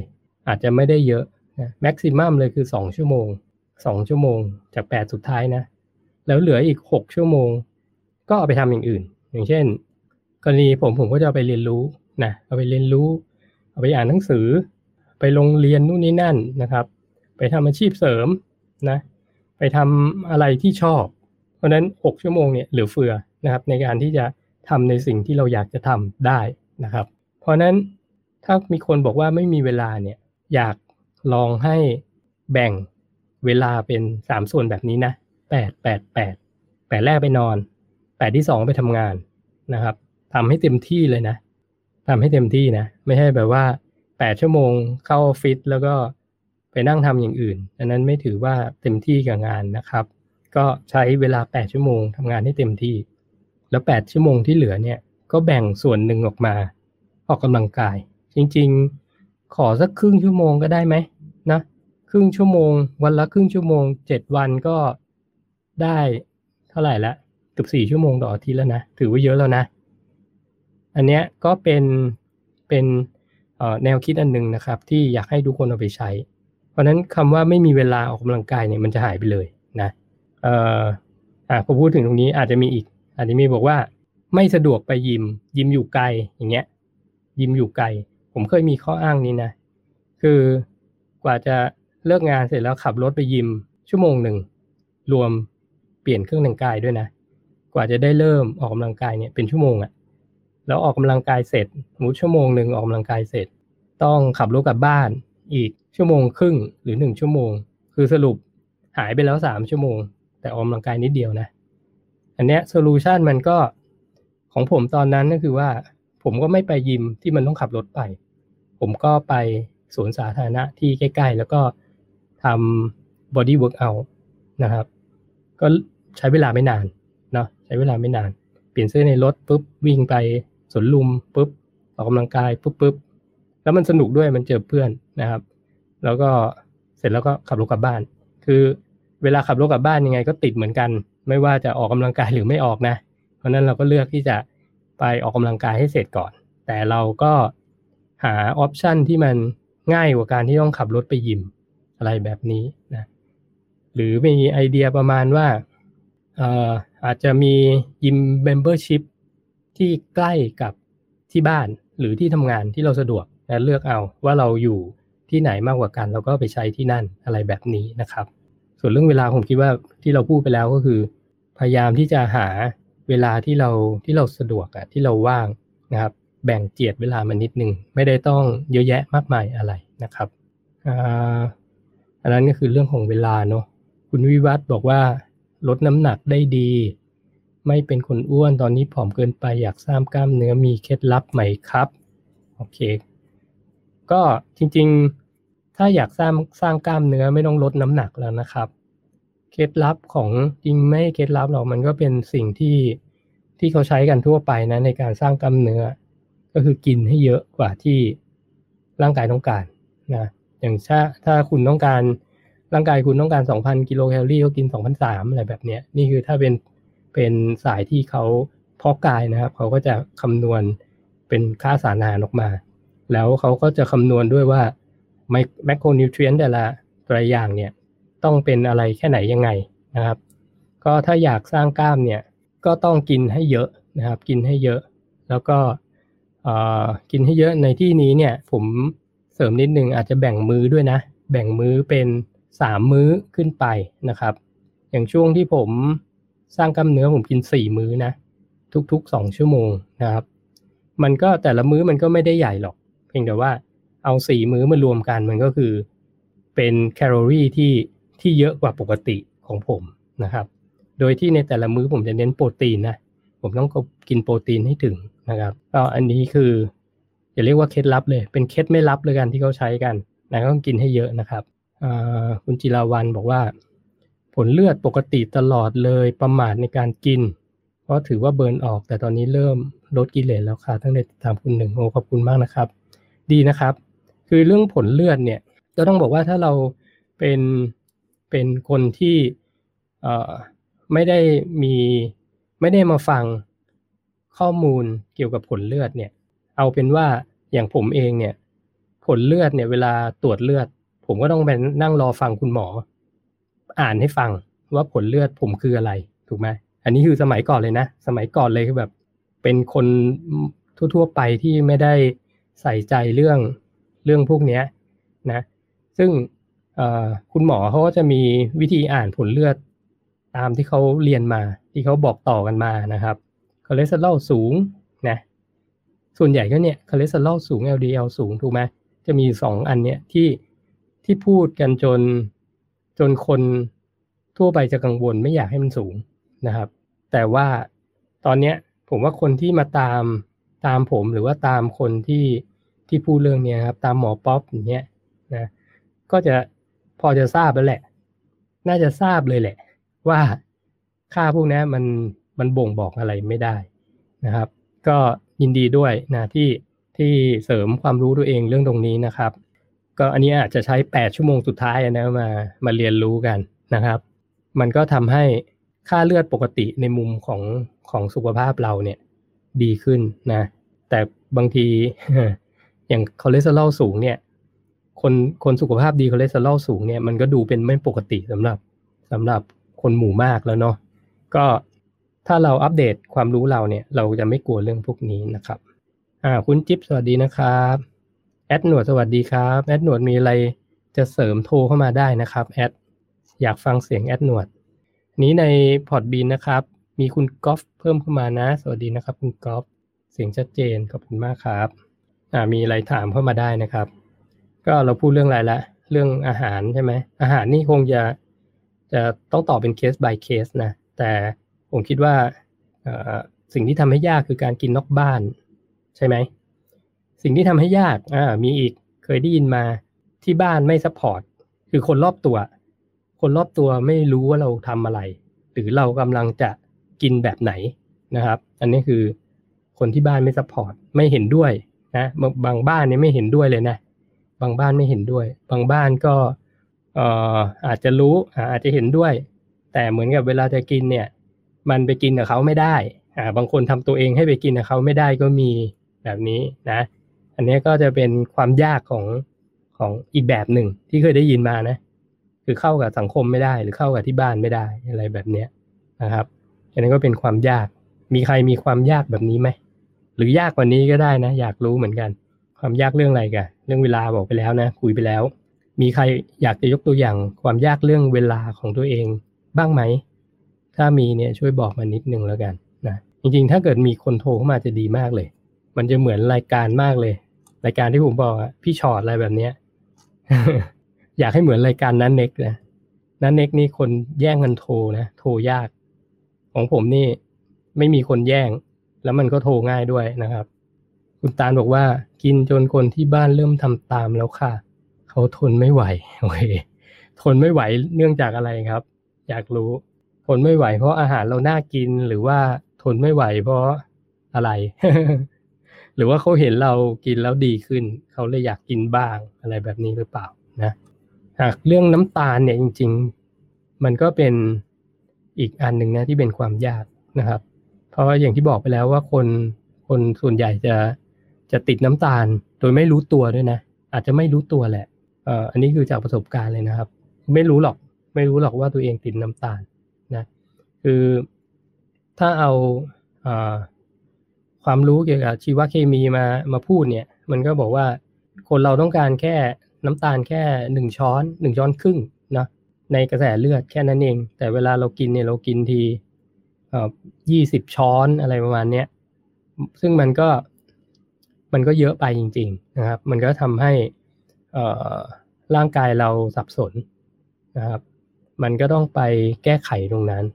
อาจจะไม่ได้เยอะนะแม็กซิมัมเลยคือ 2 ชั่วโมง 2 ชั่วโมงจาก 8 สุดท้ายนะ แล้วเหลืออีก 6 ชั่วโมง ก็เอาไปทำอย่างอื่น อย่างเช่น กรณีผมผมก็จะไปเรียนรู้นะเอาไปเรียนรู้ เอาไปอ่านหนังสือ ไปโรงเรียนนู่นนี่นั่นนะครับ ไปทำอาชีพเสริมนะ ไปทำอะไรที่ชอบ เพราะนั้น 6 ชั่วโมงเนี่ยเหลือเฟือนะครับ ในการที่จะทำในสิ่งที่เราอยากจะทำได้นะครับ เพราะนั้นถ้ามีคนบอกว่าไม่มีเวลาเนี่ยอยากลองให้แบ่งเวลาเป็นสามส่วนแบบนี้นะแปดแปดแปดแปดแรกไปนอนแปดที่สองไปทำงานนะครับทำให้เต็มที่เลยนะทำให้เต็มที่นะ ไม่ใช่แบบว่าแปดชั่วโมงเข้าฟิตแล้วก็ ไปนั่งทำอย่างอื่น อันนั้นไม่ถือว่าเต็มที่กับงานนะครับ ก็ใช้เวลาแปดชั่วโมงทำงานให้เต็มที่ แล้วแปดชั่วโมงที่เหลือเนี่ยก็แบ่งส่วนหนึ่งออกมา ออกกำลังกาย จริงๆ ขอสักครึ่งชั่วโมงก็ได้ไหมนะครึ่งชั่วโมง วันละครึ่งชั่วโมงเจ็ดวันก็ได้เท่าไหร่ละเกือบสี่ชั่วโมงต่ออาทิตย์แล้วนะถือว่าเยอะแล้วนะ อันเนี้ยก็เป็นเป็นแนวคิดอันหนึ่งนะครับ ที่อยากให้ทุกคนเอาไปใช้ เพราะนั้นคำว่าไม่มีเวลาออกกำลังกายเนี่ยมันจะหายไปเลยนะเอ่ออ่าพอพูดถึงตรงนี้อาจจะมีอีก อาจจะมีบอกว่า ไม่สะดวกไปยิม ยิมอยู่ไกลอย่างเงี้ย ยิมอยู่ไกล ผมเคยมีข้ออ้างนี้นะ คือกว่าจะเลิกงานเสร็จแล้วขับรถไปยิม ชั่วโมงหนึ่งรวมเปลี่ยนเครื่องแต่งกายด้วยนะ กว่าจะได้เริ่มออกกำลังกายเนี่ยเป็นชั่วโมงอะแล้วออกกำลังกายเสร็จมูชั่วโมงหนึ่งออกกำลังกายเสร็จ ต้องขับรถกลับบ้านอีก ชั่วโมงครึ่งหรือหนึ่งชั่วโมง คือสรุปหายไปแล้วสามชั่วโมง แต่ออกกำลังกายนิดเดียวนะ อันเนี้ยโซลูชันมันก็ของผมตอนนั้นก็คือว่า ผมก็ไม่ไปยิมที่มันต้องขับรถไป ผมก็ไปสวนสาธารณะที่ใกล้ ๆ แล้วก็ทำ body workout นะครับ ก็ใช้เวลาไม่นานเนาะใช้เวลาไม่นาน เปลี่ยนเสื้อในรถปุ๊บวิ่งไปสวนลุมปุ๊บออกกำลังกายปุ๊บปุ๊บแล้วมันสนุกด้วยมันเจอเพื่อนนะครับ แล้วก็เสร็จแล้วก็ขับรถกลับบ้าน คือเวลาขับรถกลับบ้านยังไงก็ติดเหมือนกัน ไม่ว่าจะออกกำลังกายหรือไม่ออกนะ เพราะนั้นเราก็เลือกที่จะไปออกกำลังกายให้เสร็จก่อน แต่เราก็หา option ที่มันง่ายกว่าการที่ต้องขับรถไปยิมอะไรแบบนี้นะหรือมีไอเดียประมาณว่าอาจจะมี gym membership ที่ใกล้กับที่บ้านหรือที่ทำงานที่เราสะดวกและเลือกเอาว่าเราอยู่ ที่ไหนมากกว่ากัน เราก็ไปใช้ที่นั่นอะไรแบบนี้นะครับ ส่วนเรื่องเวลาผมคิดว่าที่เราพูดไปแล้วก็คือ พยายามที่จะหาเวลาที่เราที่เราสะดวกอะที่เราว่างนะครับ แบ่งเจียดเวลามานิดนึงไม่ได้ต้องเยอะแยะมากมายอะไรนะครับอันนั้นก็คือเรื่องของเวลาเนาะคุณวิวัฒน์บอกว่าลดน้ำหนักได้ดี ไม่เป็นคนอ้วนตอนนี้ผอมเกินไปอยากสร้างกล้ามเนื้อมีเคล็ดลับไหมครับโอเค ก็จริง ถ้าอยากสร้างสร้างกล้ามเนื้อไม่ต้องลดน้ำหนักแล้วนะครับ เคล็ดลับของจริงไม่เคล็ดลับหรอกมันก็เป็นสิ่งที่ที่เขาใช้กันทั่วไปนะในการสร้างกล้ามเนื้อ ก็คือกินให้เยอะกว่าที่ร่างกายต้องการนะอย่างถ้าถ้าคุณต้องการร่างกายคุณต้องการ 2,000 กิโลแคลอรี่ก็กิน 2,003อะไรแบบเนี้ยนี่คือถ้าเป็นเป็นสายที่เขาเพาะกายนะครับ เขาก็จะคำนวณเป็นค่าสารอาหารออกมา แล้วเขาก็จะคำนวณด้วยว่า แมคโครนิวทรีนแต่ละตัวอย่างเนี่ยต้องเป็นอะไรแค่ไหนยังไงนะครับ ก็ถ้าอยากสร้างกล้ามเนี่ยก็ต้องกินให้เยอะนะครับ กินให้เยอะ แล้วก็กินให้เยอะในที่นี้เนี่ยผมเสริมนิดนึงอาจจะแบ่งมื้อด้วยนะ แบ่งมื้อเป็นสามมื้อขึ้นไปนะครับ อย่างช่วงที่ผมสร้างกล้ามเนื้อผมกินสี่มื้อนะ ทุกๆสองชั่วโมงนะครับ มันก็แต่ละมื้อมันก็ไม่ได้ใหญ่หรอก เพียงแต่ว่า เอาสี่มื้อมารวมกันมันก็คือเป็นแคลอรี่ที่ที่เยอะกว่าปกติของผมนะครับ โดยที่ในแต่ละมื้อผมจะเน้นโปรตีนนะผมต้องกินโปรตีนให้ถึงนะครับก็อันนี้คืออย่าเรียกว่าเคล็ดลับเลย เป็นเคล็ดไม่ลับเลยกันที่เขาใช้กันนะต้องกินให้เยอะนะครับคุณจิราวันบอกว่า ผลเลือดปกติตลอดเลยประมาทในการกิน เพราะถือว่าเบิร์นออกแต่ตอนนี้เริ่มลดกิเลสแล้วค่ะทั้งในตามคุณหนึ่งโอ้ขอบคุณมากนะครับ ดีนะครับ คือเรื่องผลเลือดเนี่ยก็ต้องบอกว่าถ้าเราเป็นเป็นคนที่ไม่ได้มีไม่ได้มาฟังข้อมูลเกี่ยวกับผลเลือดเนี่ย เอาเป็นว่าอย่างผมเองเนี่ย ผลเลือดเนี่ยเวลาตรวจเลือด ผมก็ต้องไปนั่งรอฟังคุณหมอ อ่านให้ฟังว่าผลเลือดผมคืออะไรถูกไหมอันนี้คือสมัยก่อนเลยนะ สมัยก่อนเลยคือแบบ เป็นคนทั่วๆไปที่ไม่ได้ใส่ใจเรื่อง เรื่องพวกนี้นะ ซึ่งคุณหมอเขาก็จะมีวิธีอ่านผลเลือดตามที่เขาเรียนมา ที่เขาบอกต่อกันมานะครับคอเลสเตอรอลสูงนะส่วนใหญ่ก็เนี่ยคอเลสเตอรอลสูง LDL สูงถูกไหมจะมีสองอันเนี้ยที่ที่พูดกันจนจนคนทั่วไปจะกังวลไม่อยากให้มันสูงนะครับ แต่ว่าตอนนี้ผมว่าคนที่มาตามตามผมหรือว่าตามคนที่ ที่พูดเรื่องเนี้ครับ ตามหมอป๊อปอย่างเงี้ยนะก็จะพอจะทราบแล้วแหละ น่าจะทราบเลยแหละ ว่าค่าพวกนี้มันมันบ่งบอกอะไรไม่ได้นะครับ ก็ยินดีด้วยนะที่ที่เสริมความรู้ตัวเองเรื่องตรงนี้นะครับ ก็อันนี้อาจจะใช้ 8 ชั่วโมงสุดท้ายนะมามาเรียนรู้กันนะครับ มันก็ทำให้ค่าเลือดปกติในมุมของของสุขภาพเราเนี่ยดีขึ้นนะ แต่บางที อย่างคอเลสเตอรอลสูงเนี่ย คนคนสุขภาพดีคอเลสเตอรอลสูงเนี่ยมันก็ดูเป็นไม่ปกติสำหรับสำหรับคนหมู่มากแล้วเนาะก็ถ้าเราอัปเดตความรู้เราเนี่ย เราจะไม่กลัวเรื่องพวกนี้นะครับ อ่า คุณจิ๊บสวัสดีนะครับแอดหนวดสวัสดีครับแอดหนวดมีอะไรจะเสริมโทรเข้ามาได้นะครับแอดอยากฟังเสียงแอดหนวด นี้ใน Podbean นะครับ มีคุณกอล์ฟเพิ่มเข้ามานะ สวัสดีนะครับ คุณกอล์ฟเสียงชัดเจนขอบคุณมากครับ มีอะไรถามเข้ามาได้นะครับ ก็เราพูดเรื่องอะไรละ เรื่องอาหารใช่ไหมอาหารนี่คงจะจะต้องตอบเป็นเคส by เคสนะแต่ผมคิดว่าสิ่งที่ทำให้ยากคือการกินนอกบ้าน ใช่ไหมสิ่งที่ทำให้ยากอ่ามีอีกเคยได้ยินมาที่บ้านไม่ support คือคนรอบตัว คนรอบตัวไม่รู้ว่าเราทำอะไร หรือเรากำลังจะกินแบบไหนนะครับ อันนี้คือคนที่บ้านไม่ support ไม่เห็นด้วย นะบางบ้านเนี่ยไม่เห็นด้วยเลยนะ บางบ้านไม่เห็นด้วย บางบ้านก็เอ่ออาจจะรู้อาจจะเห็นด้วย แต่เหมือนกับเวลาจะกินเนี่ย มันไปกินกับเขาไม่ได้อ่าบางคนทำตัวเองให้ไปกินกับเขาไม่ได้ก็มีแบบนี้นะ อันนี้ก็จะเป็นความยากของของอีกแบบหนึ่งที่เคยได้ยินมานะ คือเข้ากับสังคมไม่ได้หรือเข้ากับที่บ้านไม่ได้อะไรแบบเนี้ยนะครับอันนี้ก็เป็นความยากมีใครมีความยากแบบนี้ไหม รือยากกว่านี้ก็ได้นะ อยากรู้เหมือนกัน ความยากเรื่องอะไรกันเรื่องเวลาบอกไปแล้วนะ คุยไปแล้ว มีใครอยากจะยกตัวอย่างความยากเรื่องเวลาของตัวเองบ้างไหม ถ้ามีเนี่ยช่วยบอกมานิดนึงแล้วกันนะจริงๆ ถ้าเกิดมีคนโทรเข้ามาจะดีมากเลย มันจะเหมือนรายการมากเลย รายการที่ผมบอกอะพี่ชอตอะไรแบบเนี้ยอยากให้เหมือนรายการนั้นเน็กนะนั้นเน็กนี่คนแย่งกันโทรนะโทรยาก ของผมนี่ไม่มีคนแย่ง แล้วมันก็โทรง่ายด้วยนะครับ คุณตาลบอกว่ากินจนคนที่บ้านเริ่มทำตามแล้วค่ะ เขาทนไม่ไหวโอเคทนไม่ไหวเนื่องจากอะไรครับ อยากรู้ ทนไม่ไหว เพราะอาหารเราน่ากินหรือว่าทนไม่ไหว เพราะอะไร หรือว่าเขาเห็นเรากินแล้วดีขึ้น เขาเลยอยากกินบ้างอะไรแบบนี้หรือเปล่านะหากเรื่องน้ำตาลเนี่ยจริง ๆ มันก็เป็นอีกอันหนึ่งนะที่เป็นความยากนะครับ เพราะอย่างที่บอกไปแล้วว่าคนคนส่วนใหญ่จะจะติดน้ำตาล โดยไม่รู้ตัวด้วยนะ อาจจะไม่รู้ตัวแหละเอ่ออันนี้คือจากประสบการณ์เลยนะครับ ไม่รู้หรอก ไม่รู้หรอกว่าตัวเองติดน้ำตาลนะคือถ้าเอาเอ่อความรู้เกี่ยวกับชีวเคมีมามาพูดเนี่ย มันก็บอกว่าคนเราต้องการแค่น้ำตาลแค่หนึ่งช้อนหนึ่งช้อนครึ่งนะในกระแสเลือดแค่นั้นเอง แต่เวลาเรากินเนี่ยเรากินที ยี่สิบช้อนอะไรประมาณเนี้ยซึ่งมันก็มันก็เยอะไปจริง ๆ นะครับ มันก็ทำให้ร่างกายเราสับสนนะครับ มันก็ต้องไปแก้ไขตรงนั้น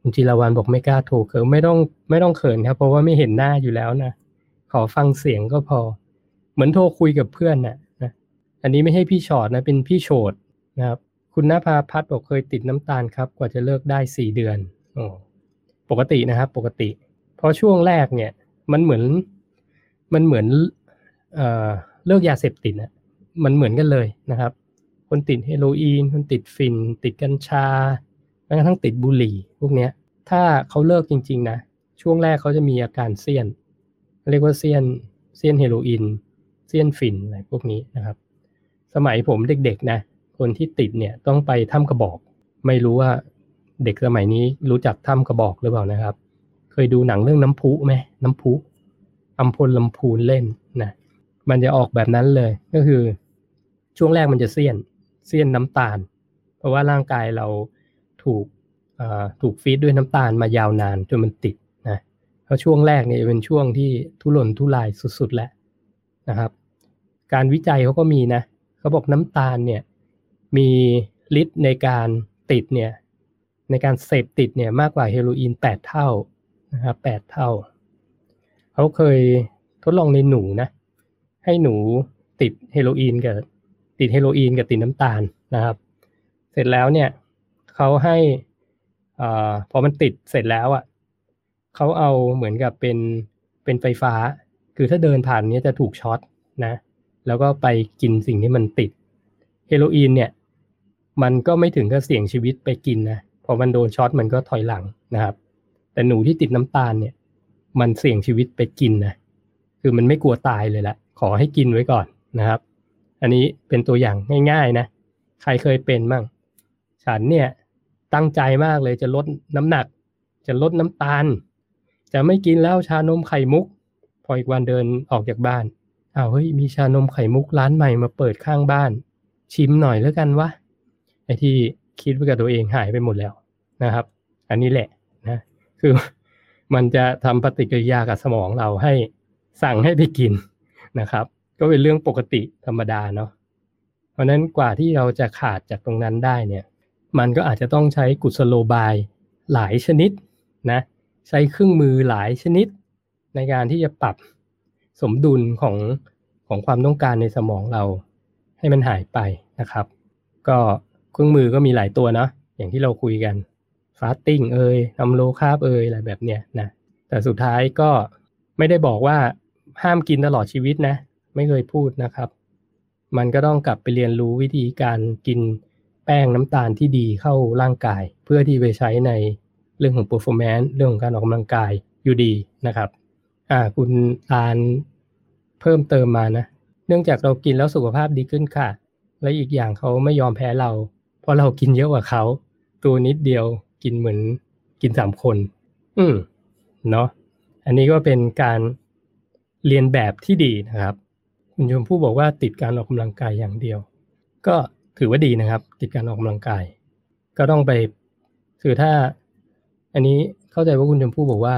คุณจิรวันบอกไม่กล้าโทรเขินไม่ต้องไม่ต้องเขินครับ เพราะว่าไม่เห็นหน้าอยู่แล้วนะขอฟังเสียงก็พอ เหมือนโทรคุยกับเพื่อนนะนะอันนี้ไม่ให้พี่ชอดนะ เป็นพี่โฉดนะครับ คุณนภาพัฒน์บอกเคยติดน้ำตาลครับ กว่าจะเลิกได้สี่เดือนโอ้ ปกตินะครับ ปกติ เพราะช่วงแรกเนี่ย มันเหมือนมันเหมือนเอ่อเลิกยาเสพติดนะมันเหมือนกันเลยนะครับ คนติดเฮโรอีน คนติดฟิน ติดกัญชาแม้กระทั่งติดบุหรี่พวกเนี้ย ถ้าเขาเลิกจริง ๆ นะ ช่วงแรกเขาจะมีอาการเซียน เรียกว่าเซียนเซียนเฮโรอีนเซียนฟินอะไรพวกนี้นะครับ สมัยผมเด็กๆนะ คนที่ติดเนี่ยต้องไปถ้ำกระบอก ไม่รู้ว่า เด็กสมัยนี้รู้จักถ้ำกระบอกหรือเปล่านะครับ เคยดูหนังเรื่องน้ำพุไหมน้ำพุอัมพลลำพูนเล่นนะมันจะออกแบบนั้นเลย ก็คือ ช่วงแรกมันจะเสี้ยนเสี้ยนน้ำตาล เพราะว่าร่างกายเราถูกถูกฟีดด้วยน้ำตาลมายาวนานจนมันติดนะเพราะช่วงแรกเนี่ยเป็นช่วงที่ทุรนทุรายสุดๆแล้วนะครับ การวิจัยเขาก็มีนะเขาบอกน้ำตาลเนี่ยมีฤทธิ์ในการติดเนี่ย ในการเสพติดเนี่ยมากกว่าเฮโรอีนแปดเท่านะครับแปดเท่า เขาเคยทดลองในหนูนะ ให้หนูติดเฮโรอีนกับติดเฮโรอีนกับติดน้ำตาลนะครับ เสร็จแล้วเนี่ยเขาให้อ่พอมันติดเสร็จแล้วอะเขาเอาเหมือนกับเป็นเป็นไฟฟ้า คือถ้าเดินผ่านนี้จะถูกช็อตนะ แล้วก็ไปกินสิ่งที่มันติด เฮโรอีนเนี่ย มันก็ไม่ถึงกับเสี่ยงชีวิตไปกินนะ อมันโดนช็อตมันก็ถอยหลังนะครับ แต่หนูที่ติดน้ำตาลเนี่ย มันเสี่ยงชีวิตไปกินนะคือมันไม่กลัวตายเลยละขอให้กินไว้ก่อนนะครับ อันนี้เป็นตัวอย่างง่าย ๆนะ ใครเคยเป็นบ้างฉันเนี่ยตั้งใจมากเลยจะลดน้ำหนัก จะลดน้ำตาล จะไม่กินแล้วชานมไข่มุก พออีกวันเดินออกจากบ้านอ้าวเฮ้ยมีชานมไข่มุกร้านใหม่มาเปิดข้างบ้าน ชิมหน่อยแล้วกันวะไอที่คิดไว้กับตัวเองหายไปหมดแล้ว นะครับ อันนี้แหละนะคือมันจะทำปฏิกิริยากับสมองเราให้สั่งให้ไปกินนะครับ ก็เป็นเรื่องปกติธรรมดาเนาะเพราะนั้นกว่าที่เราจะขาดจากตรงนั้นได้เนี่ย มันก็อาจจะต้องใช้กุศโลบายหลายชนิดนะใช้เครื่องมือหลายชนิด ในการที่จะปรับสมดุลของของความต้องการในสมองเรา ให้มันหายไปนะครับ ก็เครื่องมือก็มีหลายตัวเนาะอย่างที่เราคุยกัน ฟาสติ้งเอ่ยทำโลคาบเอ่ยอะไรแบบเนี้ยนะแต่สุดท้ายก็ไม่ได้บอกว่าห้ามกินตลอดชีวิตนะ ไม่เคยพูดนะครับ มันก็ต้องกลับไปเรียนรู้วิธีการกินแป้งน้ำตาลที่ดีเข้าร่างกาย เพื่อที่ไปใช้ในเรื่องของ performance เรื่องของการออกกำลังกายอยู่ดีนะครับ อ่าคุณตาลเพิ่มเติมมานะ เนื่องจากเรากินแล้วสุขภาพดีขึ้นค่ะ และอีกอย่างเขาไม่ยอมแพ้เรา เพราะเรากินเยอะกว่าเขา ตัวนิดเดียว กินเหมือนกินสามคน อืมเนาะอันนี้ก็เป็นการเรียนแบบที่ดีนะครับ คุณชมพู่บอกว่าติดการออกกำลังกายอย่างเดียว ก็ถือว่าดีนะครับ ติดการออกกำลังกาย ก็ต้องไปคือถ้า อันนี้เข้าใจว่าคุณชมพู่บอกว่า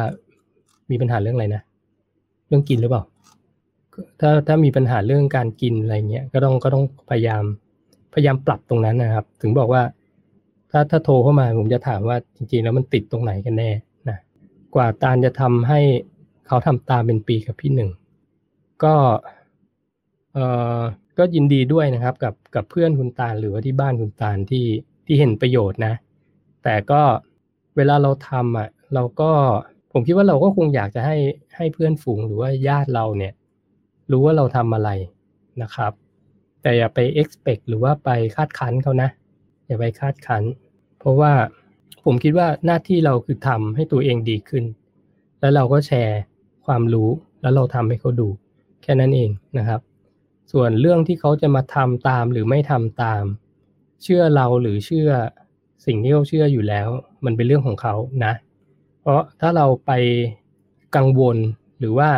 มีปัญหาเรื่องอะไรนะเรื่องกินหรือเปล่า ถ้าถ้ามีปัญหาเรื่องการกินอะไรเงี้ยก็ต้องก็ต้องพยายามพยายามปรับตรงนั้นนะครับ ถึงบอกว่า ถ้าถ้าโทรเข้ามาผมจะถามว่าจริง ๆ แล้วมันติดตรงไหนกันแน่นะกว่าตาลจะทำให้เขาทำตามเป็นปีกับพี่หนึ่งก็เออก็ยินดีด้วยนะครับ กับกับเพื่อนคุณตาลหรือว่าที่บ้านคุณตาลที่ที่เห็นประโยชน์นะ แต่ก็เวลาเราทำอะเราก็ผมคิดว่าเราก็คงอยากจะให้ให้เพื่อนฝูงหรือว่าญาติเราเนี่ย รู้ว่าเราทำอะไรนะครับ แต่อย่าไป expect หรือว่าไปคาดคั้นเขานะ อย่าไปคาดคั้น เพราะว่าผมคิดว่าหน้าที่เราคือทำให้ตัวเองดีขึ้น แล้วเราก็แชร์ความรู้แล้วเราทำให้เขาดู แค่นั้นเองนะครับ ส่วนเรื่องที่เขาจะมาทำตามหรือไม่ทำตาม เชื่อเราหรือเชื่อสิ่งที่เขาเชื่ออยู่แล้ว มันเป็นเรื่องของเขานะ เพราะถ้าเราไปกังวลหรือว่า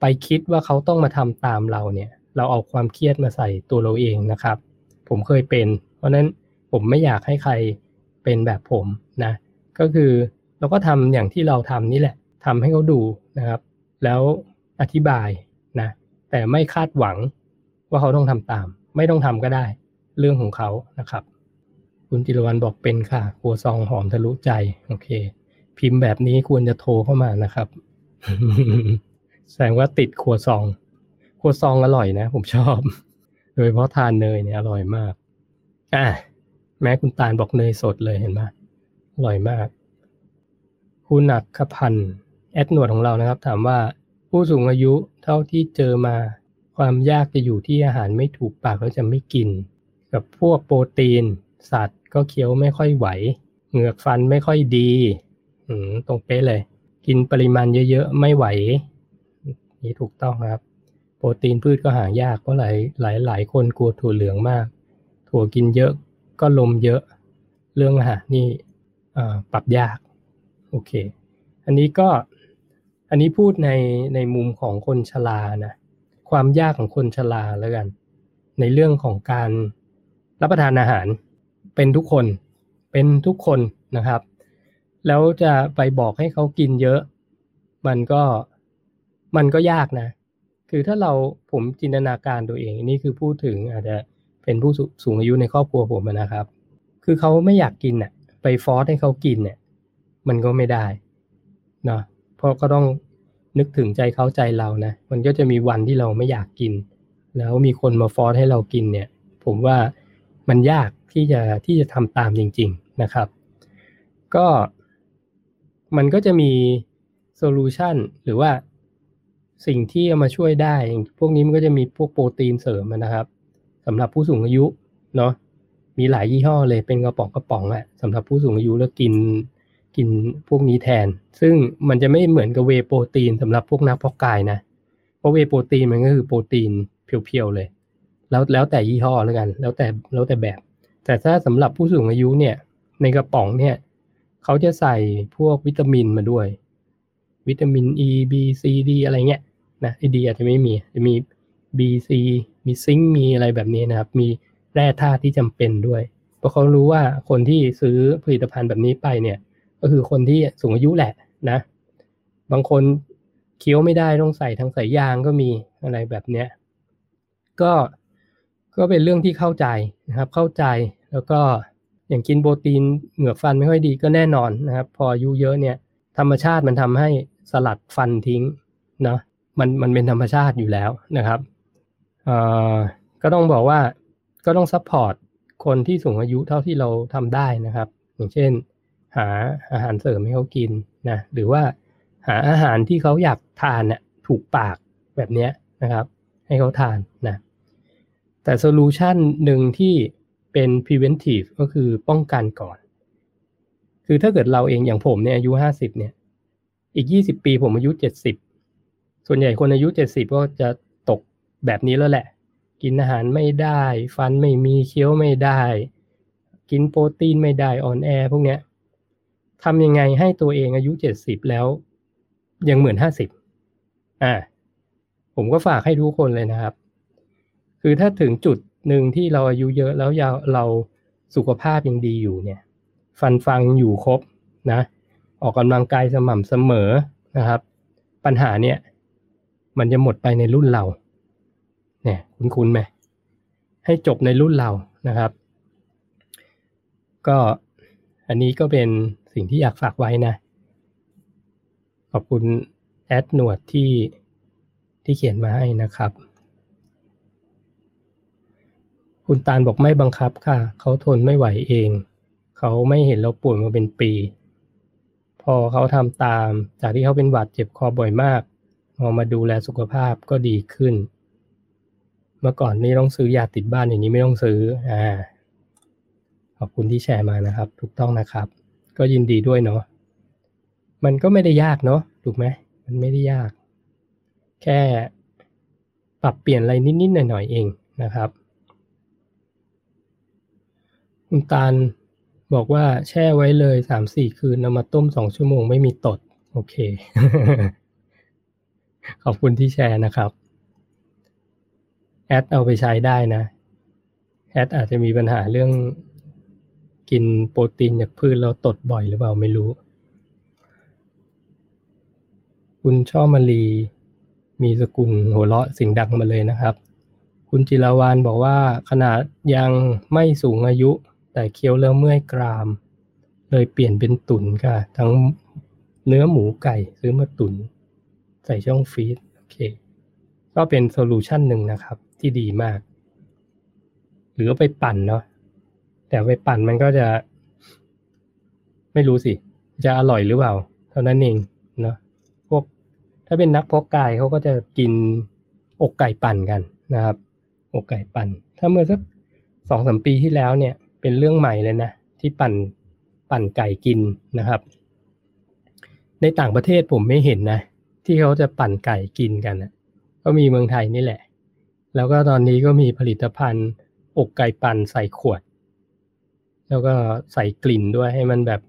ไปคิดว่าเขาต้องมาทำตามเราเนี่ย เราเอาความเครียดมาใส่ตัวเราเองนะครับ ผมเคยเป็น เพราะนั้นผมไม่อยากให้ใคร เป็นแบบผมนะก็คือเราก็ทำอย่างที่เราทำนี่แหละทำให้เขาดูนะครับ แล้วอธิบายนะแต่ไม่คาดหวังว่าเขาต้องทำตาม ไม่ต้องทำก็ได้ เรื่องของเขานะครับ คุณจิรวันบอกเป็นค่ะครัวซองหอมทะลุใจโอเค พิมพ์แบบนี้ควรจะโทรเข้ามานะครับแสดงว่าติดครัวซองครัวซองอร่อยนะ ผมชอบ โดยเฉพาะทานเนยเนี่ยอร่อยมาก อะ แม้คุณตาลบอกเนยสดเลยเห็นไหมอร่อยมากคุณอักขพันแอดหนวดของเรานะครับ ถามว่าผู้สูงอายุเท่าที่เจอมาความยากจะอยู่ที่อาหารไม่ถูกปากแล้วจะไม่กิน กับพวกโปรตีน สัตว์ก็เคี้ยวไม่ค่อยไหว เหงือกฟันไม่ค่อยดีตรงเป๊ะเลย กินปริมาณเยอะๆ ไม่ไหว นี่ถูกต้องครับ โปรตีนพืชก็หายากเพราะหลายหลายหลายคนกลัวถั่วเหลืองมาก ถั่วกินเยอะ ก็ลมเยอะ เรื่องอาหารนี่ปรับยาก โอเค อันนี้ก็ อันนี้พูดในในมุมของคนชรานะ ความยากของคนชราแล้วกัน ในเรื่องของการรับประทานอาหาร เป็นทุกคน เป็นทุกคนนะครับ แล้วจะไปบอกให้เขากินเยอะ มันก็ มันก็ยากนะ คือถ้าเราผมจินตนาการตัวเอง นี่คือพูดถึงอาจจะ เป็นผู้สูงอายุในครอบครัวผมนะครับ คือเขาไม่อยากกินน่ะ ไปฟอสให้เขากินเนี่ย มันก็ไม่ได้เนาะเพราะก็ต้องนึกถึงใจเขาใจเรานะ มันก็จะมีวันที่เราไม่อยากกิน แล้วมีคนมาฟอสให้เรากินเนี่ย ผมว่ามันยากที่จะที่จะทำตามจริง ๆนะครับ ก็มันก็จะมี solution หรือว่าสิ่งที่เอามาช่วยได้ พวกนี้มันก็จะมีพวกโปรตีนเสริมนะครับ สำหรับผู้สูงอายุเนาะมีหลายยี่ห้อเลยเป็นกระป๋องกระป๋องอะสำหรับผู้สูงอายุแล้วกินกินพวกนี้แทน ซึ่งมันจะไม่เหมือนกับ whey protein สำหรับพวกนักเพาะกายนะเพราะ whey protein มันก็คือโปรตีน pure ๆเลย แล้วแล้วแต่ยี่ห้อแล้วกัน แล้วแต่แล้วแต่แบบ แต่ถ้าสำหรับผู้สูงอายุเนี่ย ในกระป๋องเนี่ยเขาจะใส่พวกวิตามินมาด้วย วิตามิน E B C D อะไรเงี้ยนะไอดีอาจจะไม่มีจะมี B C มีซิงค์มีอะไรแบบนี้นะครับ มีแร่ธาตุที่จำเป็นด้วย เพราะเขารู้ว่าคนที่ซื้อผลิตภัณฑ์แบบนี้ไปเนี่ย ก็คือคนที่สูงอายุแหละนะ บางคนเคี้ยวไม่ได้ต้องใส่ทางสายยางก็มีอะไรแบบเนี้ยก็ก็เป็นเรื่องที่เข้าใจนะครับ เข้าใจแล้วก็อย่างกินโปรตีนเหงือกฟันไม่ค่อยดีก็แน่นอนนะครับ พออายุเยอะเนี่ย ธรรมชาติมันทำให้สลัดฟันทิ้งเนาะมันมันเป็นธรรมชาติอยู่แล้วนะครับ ก็ต้องบอกว่าก็ต้อง support คนที่สูงอายุเท่าที่เราทำได้นะครับ อย่างเช่น หาอาหารเสริมให้เขากินนะหรือว่าหาอาหารที่เขาอยากทานน่ยถูกปากแบบเนี้ยนะครับ ให้เขาทานนะแต่โซลูชันหนึ่งที่เป็น preventive ก็คือป้องกันก่อน คือถ้าเกิดเราเองอย่างผมเนี่ยอายุห้าสิบเนี่ย อีกยี่สิบปีผมอายุเจ็ดสิบส่วนใหญ่คนอายุเจ็ดสิบก็จะ แบบนี้แล้วแหละ กินอาหารไม่ได้ ฟันไม่มีเคี้ยวไม่ได้ กินโปรตีนไม่ได้อ่อนแอพวกเนี้ยทำยังไงให้ตัวเองอายุเจ็ดสิบแล้ว ยังเหมือนห้าสิบอ่า ผมก็ฝากให้ทุกคนเลยนะครับ คือถ้าถึงจุดหนึ่งที่เราอายุเยอะแล้วเราสุขภาพยังดีอยู่เนี่ย ฟันฟังอยู่ครบนะ ออกกำลังกายสม่ำเสมอนะครับ ปัญหาเนี่ย มันจะหมดไปในรุ่นเรา เนี่ยคุณคุณไหมให้จบในรุ่นเรานะครับ ก็อันนี้ก็เป็นสิ่งที่อยากฝากไว้นะ ขอบคุณแอดหนวดที่ที่เขียนมาให้นะครับ คุณตาลบอกไม่บังคับค่ะ เขาทนไม่ไหวเอง เขาไม่เห็นเราป่วยมาเป็นปี พอเขาทำตาม จากที่เขาเป็นหวัดเจ็บคอบ่อยมาก พอมาดูแลสุขภาพก็ดีขึ้น เมื่อก่อนนี่ต้องซื้อยาติดบ้านอย่างนี้ไม่ต้องซื้ออ่าขอบคุณที่แชร์มานะครับ ถูกต้องนะครับ ก็ยินดีด้วยเนาะมันก็ไม่ได้ยากเนาะถูกไหมมันไม่ได้ยาก แค่ปรับเปลี่ยนอะไรนิดๆหน่อยๆเองนะครับ คุณตาลบอกว่าแช่ไว้เลยสามสี่คืนนำมาต้มสองชั่วโมงไม่มีตด โอเค ขอบคุณที่แชร์นะครับ แอดเอาไปใช้ได้นะแอดอาจจะมีปัญหาเรื่องกินโปรตีนจากพืชแล้วตดบ่อยหรือเปล่าไม่รู้ คุณช่อมาลีมีสกุลหัวเราะสิ่งดังมาเลยนะครับ คุณจิราวานบอกว่าขนาดยังไม่สูงอายุ แต่เคี้ยวแล้วเมื่อยกราม เลยเปลี่ยนเป็นตุนค่ะ ทั้งเนื้อหมูไก่ซื้อมาตุน ใส่ช่องฟีดโอเค ก็เป็นโซลูชันหนึ่งนะครับ ที่ดีมาก หรือไปปั่นเนาะแต่ไปปั่นมันก็จะ ไม่รู้สิ จะอร่อยหรือเปล่า เท่านั้นเองเนาะพวก ถ้าเป็นนักเพาะกายเขาก็จะกินอกไก่ปั่นกันนะครับ อกไก่ปั่น ถ้าเมื่อสักสองสมปีที่แล้วเนี่ย เป็นเรื่องใหม่เลยนะ ที่ปั่นปั่นไก่กินนะครับ ในต่างประเทศผมไม่เห็นนะ ที่เขาจะปั่นไก่กินกันนะก็มีเมืองไทยนี่แหละ แล้วก็ตอนนี้ก็มีผลิตภัณฑ์ อกไก่ปั่นใส่ขวด แล้วก็ใส่กลิ่นด้วยให้มันแบบ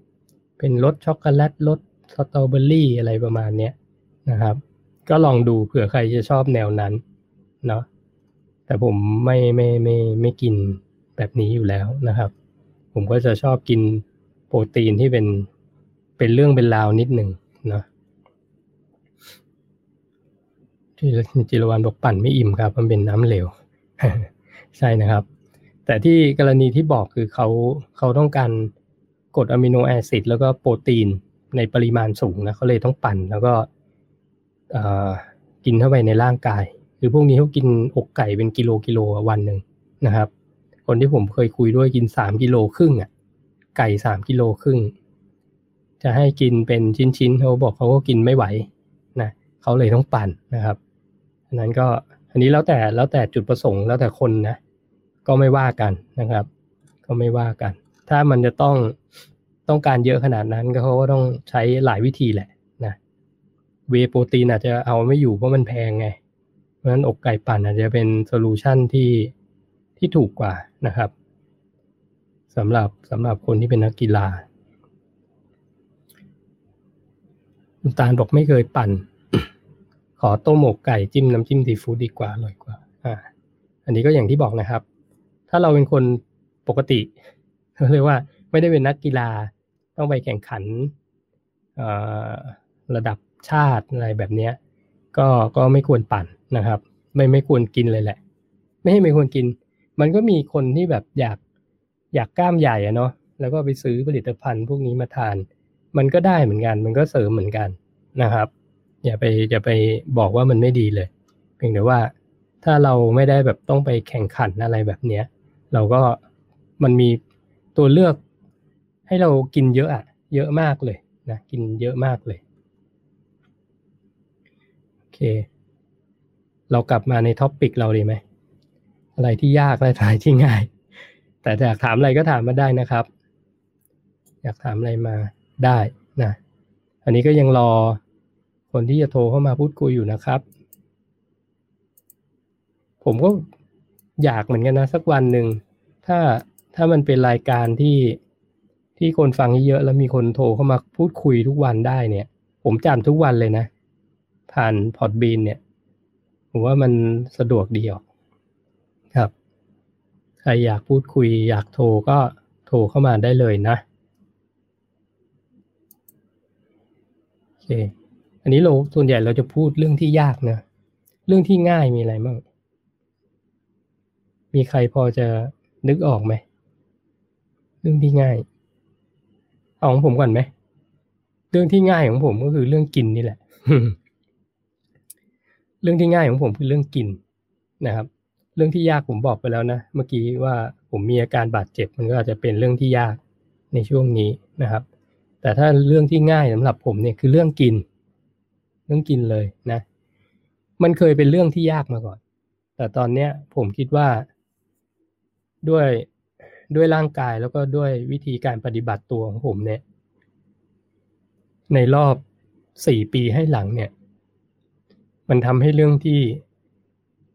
เป็นรสช็อกโกแลตรสสตรอเบอรี่อะไรประมาณเนี้ยนะครับ ก็ลองดูเผื่อใครจะชอบแนวนั้นเนาะแต่ผมไม่ไม่ไม่ไม่กินแบบนี้อยู่แล้วนะครับ ผมก็จะชอบกินโปรตีนที่เป็นเป็นเรื่องเป็นราวนิดหนึ่ง ที่จิรวันบอกปั่นไม่อิ่มครับ มันเป็นน้ำเหลว ใช่นะครับ แต่ที่กรณีที่บอกคือเขาเขาต้องการกรดอะมิโนแอซิดแล้วก็โปรตีนในปริมาณสูงนะเขาเลยต้องปั่นแล้วก็กินเข้าไปในร่างกาย คือพวกนี้เขากินอกไก่เป็นกิโลกิโลวันหนึ่งนะครับ คนที่ผมเคยคุยด้วยกินสามกิโลครึ่งอะ ไก่สามกิโลครึ่งจะให้กินเป็นชิ้นๆเขาบอกเขาก็กินไม่ไหวนะเขาเลยต้องปั่นนะครับ อันนั้นก็อันนี้แล้วแต่แล้วแต่จุดประสงค์แล้วแต่คนนะก็ไม่ว่ากันนะครับ ก็ไม่ว่ากัน ถ้ามันจะต้องต้องการเยอะขนาดนั้นก็เขาก็ต้องใช้หลายวิธีแหละนะ whey protein อาจจะเอาไม่อยู่เพราะมันแพงไง เพราะฉะนั้นอกไก่ปั่นอาจจะเป็น solution ที่ที่ถูกกว่านะครับสำหรับสำหรับคนที่เป็นนักกีฬาคุณตาลบอกไม่เคยปั่น ขอต้มอกไก่จิ้มน้ำจิ้มซีฟู้ดดีกว่าอร่อยกว่า อ่า อันนี้ก็อย่างที่บอกนะครับ ถ้าเราเป็นคนปกติเรียกว่าไม่ได้เป็นนักกีฬาต้องไปแข่งขันระดับชาติอะไรแบบนี้ก็ก็ไม่ควรปั่นนะครับ ไม่ไม่ควรกินเลยแหละ ไม่ให้ไม่ควรกิน มันก็มีคนที่แบบอยากอยากกล้ามใหญ่อะเนาะแล้วก็ไปซื้อผลิตภัณฑ์พวกนี้มาทาน มันก็ได้เหมือนกัน มันก็เสริมเหมือนกันนะครับ อย่าไปอย่าไปบอกว่ามันไม่ดีเลย เพียงแต่ว่าถ้าเราไม่ได้แบบต้องไปแข่งขันอะไรแบบเนี้ย เราก็มันมีตัวเลือกให้เรากินเยอะอะเยอะมากเลยนะกินเยอะมากเลยโอเค เรากลับมาใน topic เราดีไหมอะไรที่ยากและอะไรที่ง่าย แต่อยากถามอะไรก็ถามมาได้นะครับ อยากถามอะไรมาได้นะอันนี้ก็ยังรอ คนที่จะโทรเข้ามาพูดคุยอยู่นะครับ ผมก็อยากเหมือนกันนะ สักวันหนึ่งถ้าถ้ามันเป็นรายการที่ที่คนฟังเยอะแล้วมีคนโทรเข้ามาพูดคุยทุกวันได้เนี่ย ผมจำทุกวันเลยนะ ผ่านพอดบีนเนี่ย ผมว่ามันสะดวกดีออกครับ ใครอยากพูดคุย อยากโทรก็โทรเข้ามาได้เลยนะโอเค อันนี้เราส่วนใหญ่เราจะพูดเรื่องที่ยากนะ เรื่องที่ง่ายมีอะไรบ้าง มีใครพอจะนึกออกไหม เรื่องที่ง่าย เอาของผมก่อนไหม เรื่องที่ง่ายของผมก็คือเรื่องกินนี่แหละ เรื่องที่ง่ายของผมคือเรื่องกินนะครับ เรื่องที่ยากผมบอกไปแล้วนะ เมื่อกี้ว่าผมมีอาการบาดเจ็บมันก็อาจจะเป็นเรื่องที่ยากในช่วงนี้นะครับ แต่ถ้าเรื่องที่ง่ายสำหรับผมเนี่ยคือเรื่องกิน เรื่องกินเลยนะ มันเคยเป็นเรื่องที่ยากมาก่อน แต่ตอนเนี้ยผมคิดว่า ด้วยด้วยร่างกายแล้วก็ด้วยวิธีการปฏิบัติตัวของผมเนี่ย ในรอบสี่ปีให้หลังเนี่ย มันทำให้เรื่องที่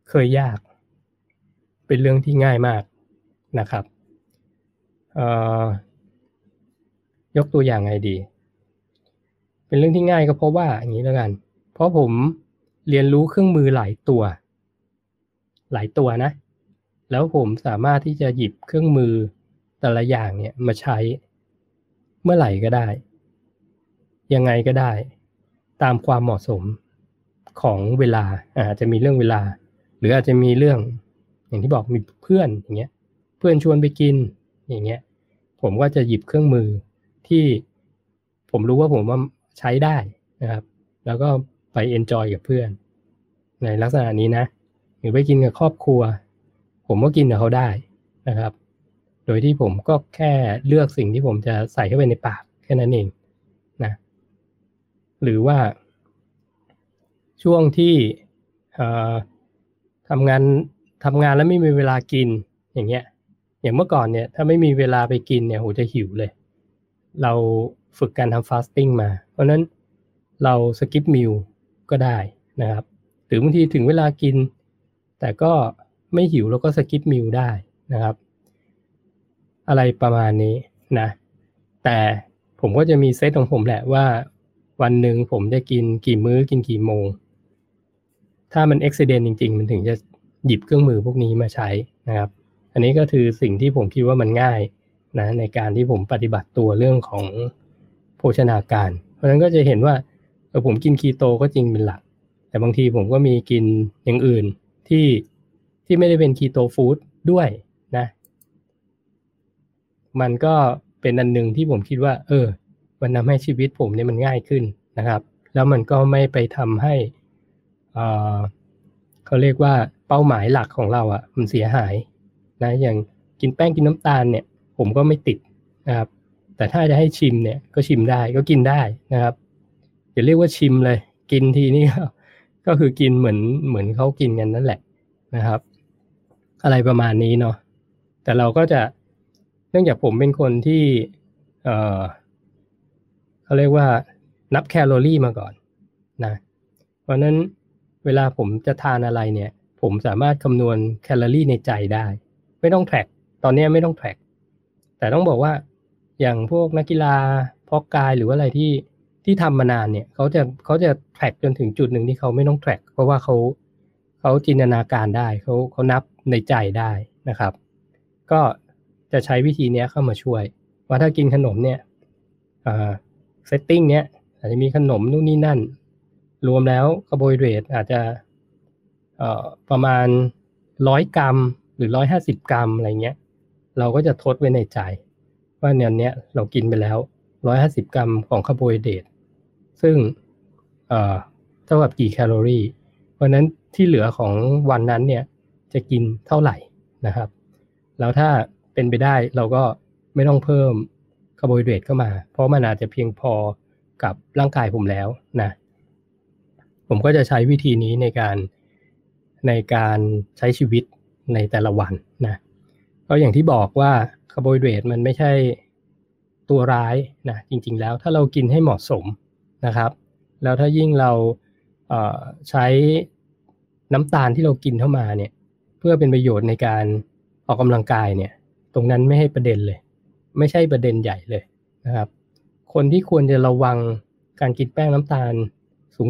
เคยยาก เป็นเรื่องที่ง่ายมากนะครับยกตัวอย่างไงดี เป็นเรื่องที่ง่ายก็เพราะว่าอย่างนี้แล้วกัน เพราะผมเรียนรู้เครื่องมือหลายตัว หลายตัวนะ แล้วผมสามารถที่จะหยิบเครื่องมือแต่ละอย่างเนี่ยมาใช้เมื่อไหร่ก็ได้ ยังไงก็ได้ ตามความเหมาะสมของเวลาอาจจะมีเรื่องเวลา หรืออาจจะมีเรื่อง อย่างที่บอกมีเพื่อนอย่างเงี้ย เพื่อนชวนไปกินอย่างเงี้ย ผมก็จะหยิบเครื่องมือที่ผมรู้ว่าผมว่า ใช้ได้นะครับ แล้วก็ไปเอนจอยกับเพื่อน ในลักษณะนี้นะ หรือไปกินกับครอบครัว ผมก็กินกับเขาได้นะครับ โดยที่ผมก็แค่เลือกสิ่งที่ผมจะใส่เข้าไปในปากแค่นั้นเองนะหรือว่า ช่วงที่ทำงานทำงานแล้วไม่มีเวลากินอย่างเงี้ยอย่างเมื่อก่อนเนี่ยถ้าไม่มีเวลาไปกินเนี่ยโหจะหิวเลย เรา ฝึกการทำฟาสติ้งมา เพราะนั้นเรา skip meal ก็ได้นะครับ หรือบางทีถึงเวลากิน แต่ก็ไม่หิวแล้วก็ skip meal ได้นะครับ อะไรประมาณนี้นะ แต่ผมก็จะมีเซตของผมแหละว่า วันหนึ่งผมจะกินกี่มื้อกินกี่โมง ถ้ามันอุบัติเหตุจริง ๆ มันถึงจะหยิบเครื่องมือพวกนี้มาใช้นะครับ อันนี้ก็คือสิ่งที่ผมคิดว่ามันง่ายนะในการที่ผมปฏิบัติตัวเรื่องของ โภชนาการ เพราะฉะนั้นก็จะเห็นว่าเออผมกินคีโตก็จริงเป็นหลัก แต่บางทีผมก็มีกินอย่างอื่นที่ที่ไม่ได้เป็นคีโตฟู้ดด้วยนะ มันก็เป็นอันหนึ่งที่ผมคิดว่า เออ มันทำให้ชีวิตผมเนี่ยมันง่ายขึ้นนะครับ แล้วมันก็ไม่ไปทำให้เขาเรียกว่าเป้าหมายหลักของเราอะ่ะ มันเสียหายนะอย่างกินแป้งกินน้ำตาลเนี่ย ผมก็ไม่ติดนะครับ แต่ถ้าจะให้ชิมเนี่ยก็ชิมได้ก็กินได้นะครับอย่าเรียกว่าชิมเลย กินทีนี่ก็คือกินเหมือนเหมือนเขากินกันนั่นแหละนะครับ อะไรประมาณนี้เนาะแต่เราก็จะเนื่องจากผมเป็นคนที่เออเขาเรียกว่านับแคลอรี่มาก่อนนะเพราะนั้นเวลาผมจะทานอะไรเนี่ย ผมสามารถคำนวณแคลอรี่ในใจได้ ไม่ต้อง track ตอนนี้ไม่ต้อง track แต่ต้องบอกว่า อย่างพวกนักกีฬาเพาะกายหรือว่าอะไรที่ที่ทำมานานเนี่ยเขาจะเขาจะ track จนถึงจุดหนึ่งที่เขาไม่ต้อง track เพราะว่าเขาเขาจินตนาการได้เขาเขานับในใจได้นะครับ ก็จะใช้วิธีนี้เข้ามาช่วย ว่าถ้ากินขนมเนี่ย setting เนี้ยอาจจะมีขนมนู่นนี่นั่น รวมแล้วคาร์โบไฮเดรตอาจจะประมาณร้อยกรัม หรือร้อยห้าสิบกรัมอะไรเงี้ย เราก็จะทดไว้ในใจ ว่าเนี่ยเนี้ยเรากินไปแล้วร้อยห้าสิบกรัมของคาร์โบไฮเดรตซึ่งเอ่อเท่ากับกี่แคลอรี่ เพราะนั้นที่เหลือของวันนั้นเนี่ยจะกินเท่าไหร่นะครับ แล้วถ้าเป็นไปได้เราก็ไม่ต้องเพิ่มคาร์โบไฮเดรตเข้ามา เพราะมันอาจจะเพียงพอกับร่างกายผมแล้วนะ ผมก็จะใช้วิธีนี้ในการในการใช้ชีวิตในแต่ละวัน ก็อย่างที่บอกว่าคาร์โบไฮเดรตมันไม่ใช่ตัวร้ายนะจริง ๆ แล้วถ้าเรากินให้เหมาะสมนะครับ แล้วถ้ายิ่งเราเใช้น้ำตาลที่เรากินเข้ามาเนี่ยเพื่อเป็นประโยชน์ในการออกกำลังกายเนี่ยตรงนั้นไม่ให้ประเด็นเลย ไม่ใช่ประเด็นใหญ่เลยนะครับ คนที่ควรจะระวังการกินแป้งน้ำตาล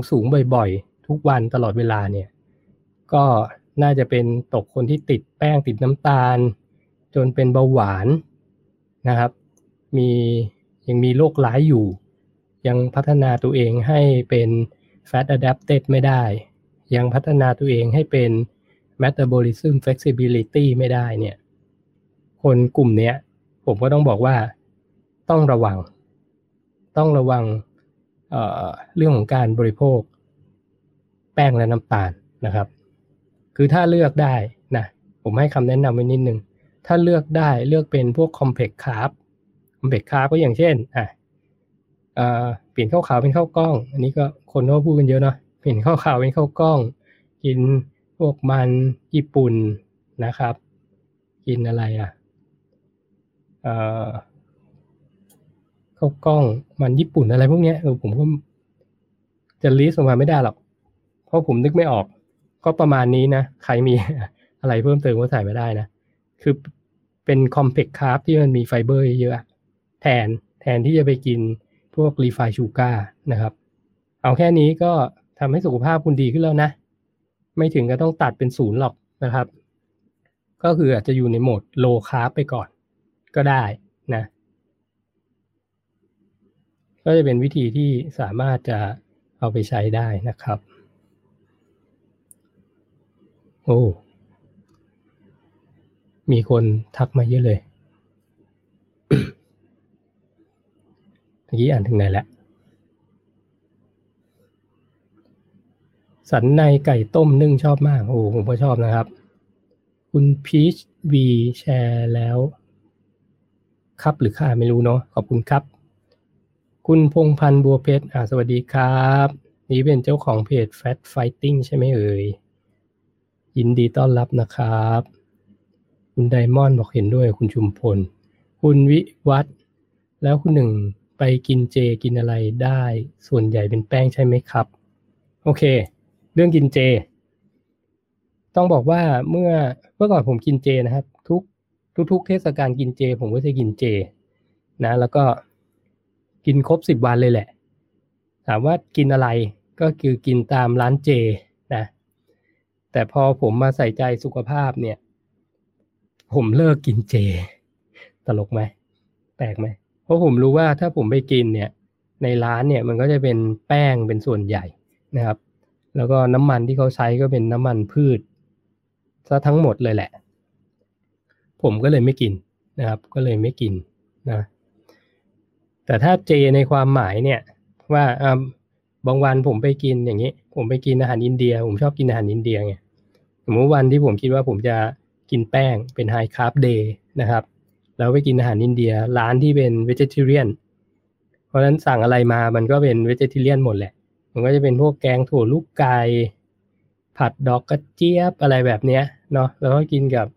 สูงๆบ่อยๆ ทุกวันตลอดเวลาเนี่ยก็น่าจะเป็นตกคนที่ติดแป้งติดน้ำตาล จนเป็นเบาหวานนะครับ มียังมีโรคร้ายอยู่ ยังพัฒนาตัวเองให้เป็น fat adapted ไม่ได้ ยังพัฒนาตัวเองให้เป็น metabolism flexibility ไม่ได้เนี่ย คนกลุ่มนี้ผมก็ต้องบอกว่าต้องระวัง ต้องระวังเเรื่องของการบริโภค แป้งและน้ำตาลนะครับ คือถ้าเลือกได้นะผมให้คำแนะนำไว้นิดนึง ถ้าเลือกได้เลือกเป็นพวก complex carb complex carb ก็อย่างเช่นอะเปลี่ยนข้าวขาวเป็นข้าวกล้อง อันนี้ก็คนก็พูดกันเยอะเนาะเปลี่ยนข้าวขาวเป็นข้าวกล้อง กินพวกมันญี่ปุ่นนะครับ กินอะไรอะข้าวกล้องมันญี่ปุ่นอะไรพวกนี้เออผมก็จะ list ออกมาไม่ได้หรอก เพราะผมนึกไม่ออก ก็ประมาณนี้นะ ใครมีอะไรเพิ่มเติมก็ใส่มาได้นะ คือเป็น complex carb ที่มันมีไฟเบอร์เยอะแทนแทนที่จะไปกินพวก refined sugarนะครับ เอาแค่นี้ก็ทำให้สุขภาพคุณดีขึ้นแล้วนะ ไม่ถึงก็ต้องตัดเป็นศูนย์หรอกนะครับ ก็คืออาจจะอยู่ในโหมดโลคาร์บไปก่อน ก็ได้นะ ก็จะเป็นวิธีที่สามารถจะเอาไปใช้ได้นะครับ โอ้ มีคนทักมาเยอะเลยเมื่อกี้อ่านถึงไหนแล้วสันในไก่ต้มนึ่งชอบมาก โอ้ผมก็ชอบนะครับ คุณพีชวีแชร์แล้ว ครับหรือค่าไม่รู้เนาะขอบคุณครับ คุณพงพันธ์บัวเพชรอ่าสวัสดีครับ นี่เป็นเจ้าของเพจ Fat Fighting ใช่ไหมเอ่ยยินดีต้อนรับนะครับ คุณไดมอนด์บอกเห็นด้วยคุณชุมพล คุณวิวัฒแล้วคุณหนึ่งไปกินเจกินอะไรได้ ส่วนใหญ่เป็นแป้งใช่ไหมครับ โอเค เรื่องกินเจ ต้องบอกว่าเมื่อเมื่อก่อนผมกินเจนะครับ ทุกทุกๆเทศกาลกินเจ ผมก็จะกินเจ นะ แล้วก็กินครบสิบวันเลยแหละ ถามว่ากินอะไรก็คือกินตามร้านเจนะ แต่พอผมมาใส่ใจสุขภาพเนี่ย ผมเลิกกินเจ ตลกไหมแปลกไหมเพราะผมรู้ว่าถ้าผมไปกินเนี่ย ในร้านเนี่ยมันก็จะเป็นแป้งเป็นส่วนใหญ่นะครับ แล้วก็น้ำมันที่เขาใช้ก็เป็นน้ำมันพืชซะทั้งหมดเลยแหละ ผมก็เลยไม่กินนะครับ ก็เลยไม่กินนะ แต่ถ้าเจในความหมายเนี่ย ว่าบางวันผมไปกินอย่างนี้ ผมไปกินอาหารอินเดีย ผมชอบกินอาหารอินเดียไงสมมติวันที่ผมคิดว่าผมจะ กินแป้งเป็น high carb day นะครับแล้วไปกินอาหารอินเดียร้านที่เป็น vegetarian เพราะฉะนั้นสั่งอะไรมามันก็เป็น vegetarian หมดแหละ มันก็จะเป็นพวกแกงถั่วลูกไก่ผัดดอกกระเจี๊ยบอะไรแบบเนี้ยเนาะแล้วก็กินกับ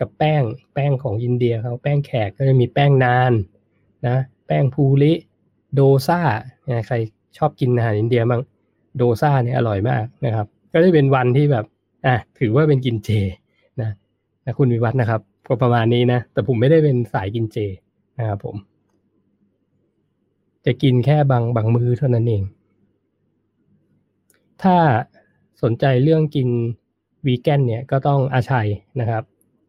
กับแป้งแป้งของอินเดียเขาแป้งแขกก็จะมีแป้งนานนะแป้งภูริโดซาใครชอบกินอาหารอินเดียบ้างโดซาเนี่ยอร่อยมากนะครับ ก็จะเป็นวันที่แบบอะถือว่าเป็นกินเจ นะคุณวิวัฒนะครับ ก็ประมาณนี้นะ แต่ผมไม่ได้เป็นสายกินเจนะครับผม จะกินแค่บางบางมือเท่านั้นเอง ถ้าสนใจเรื่องกินวีแกนเนี่ยก็ต้องอาชัยนะครับ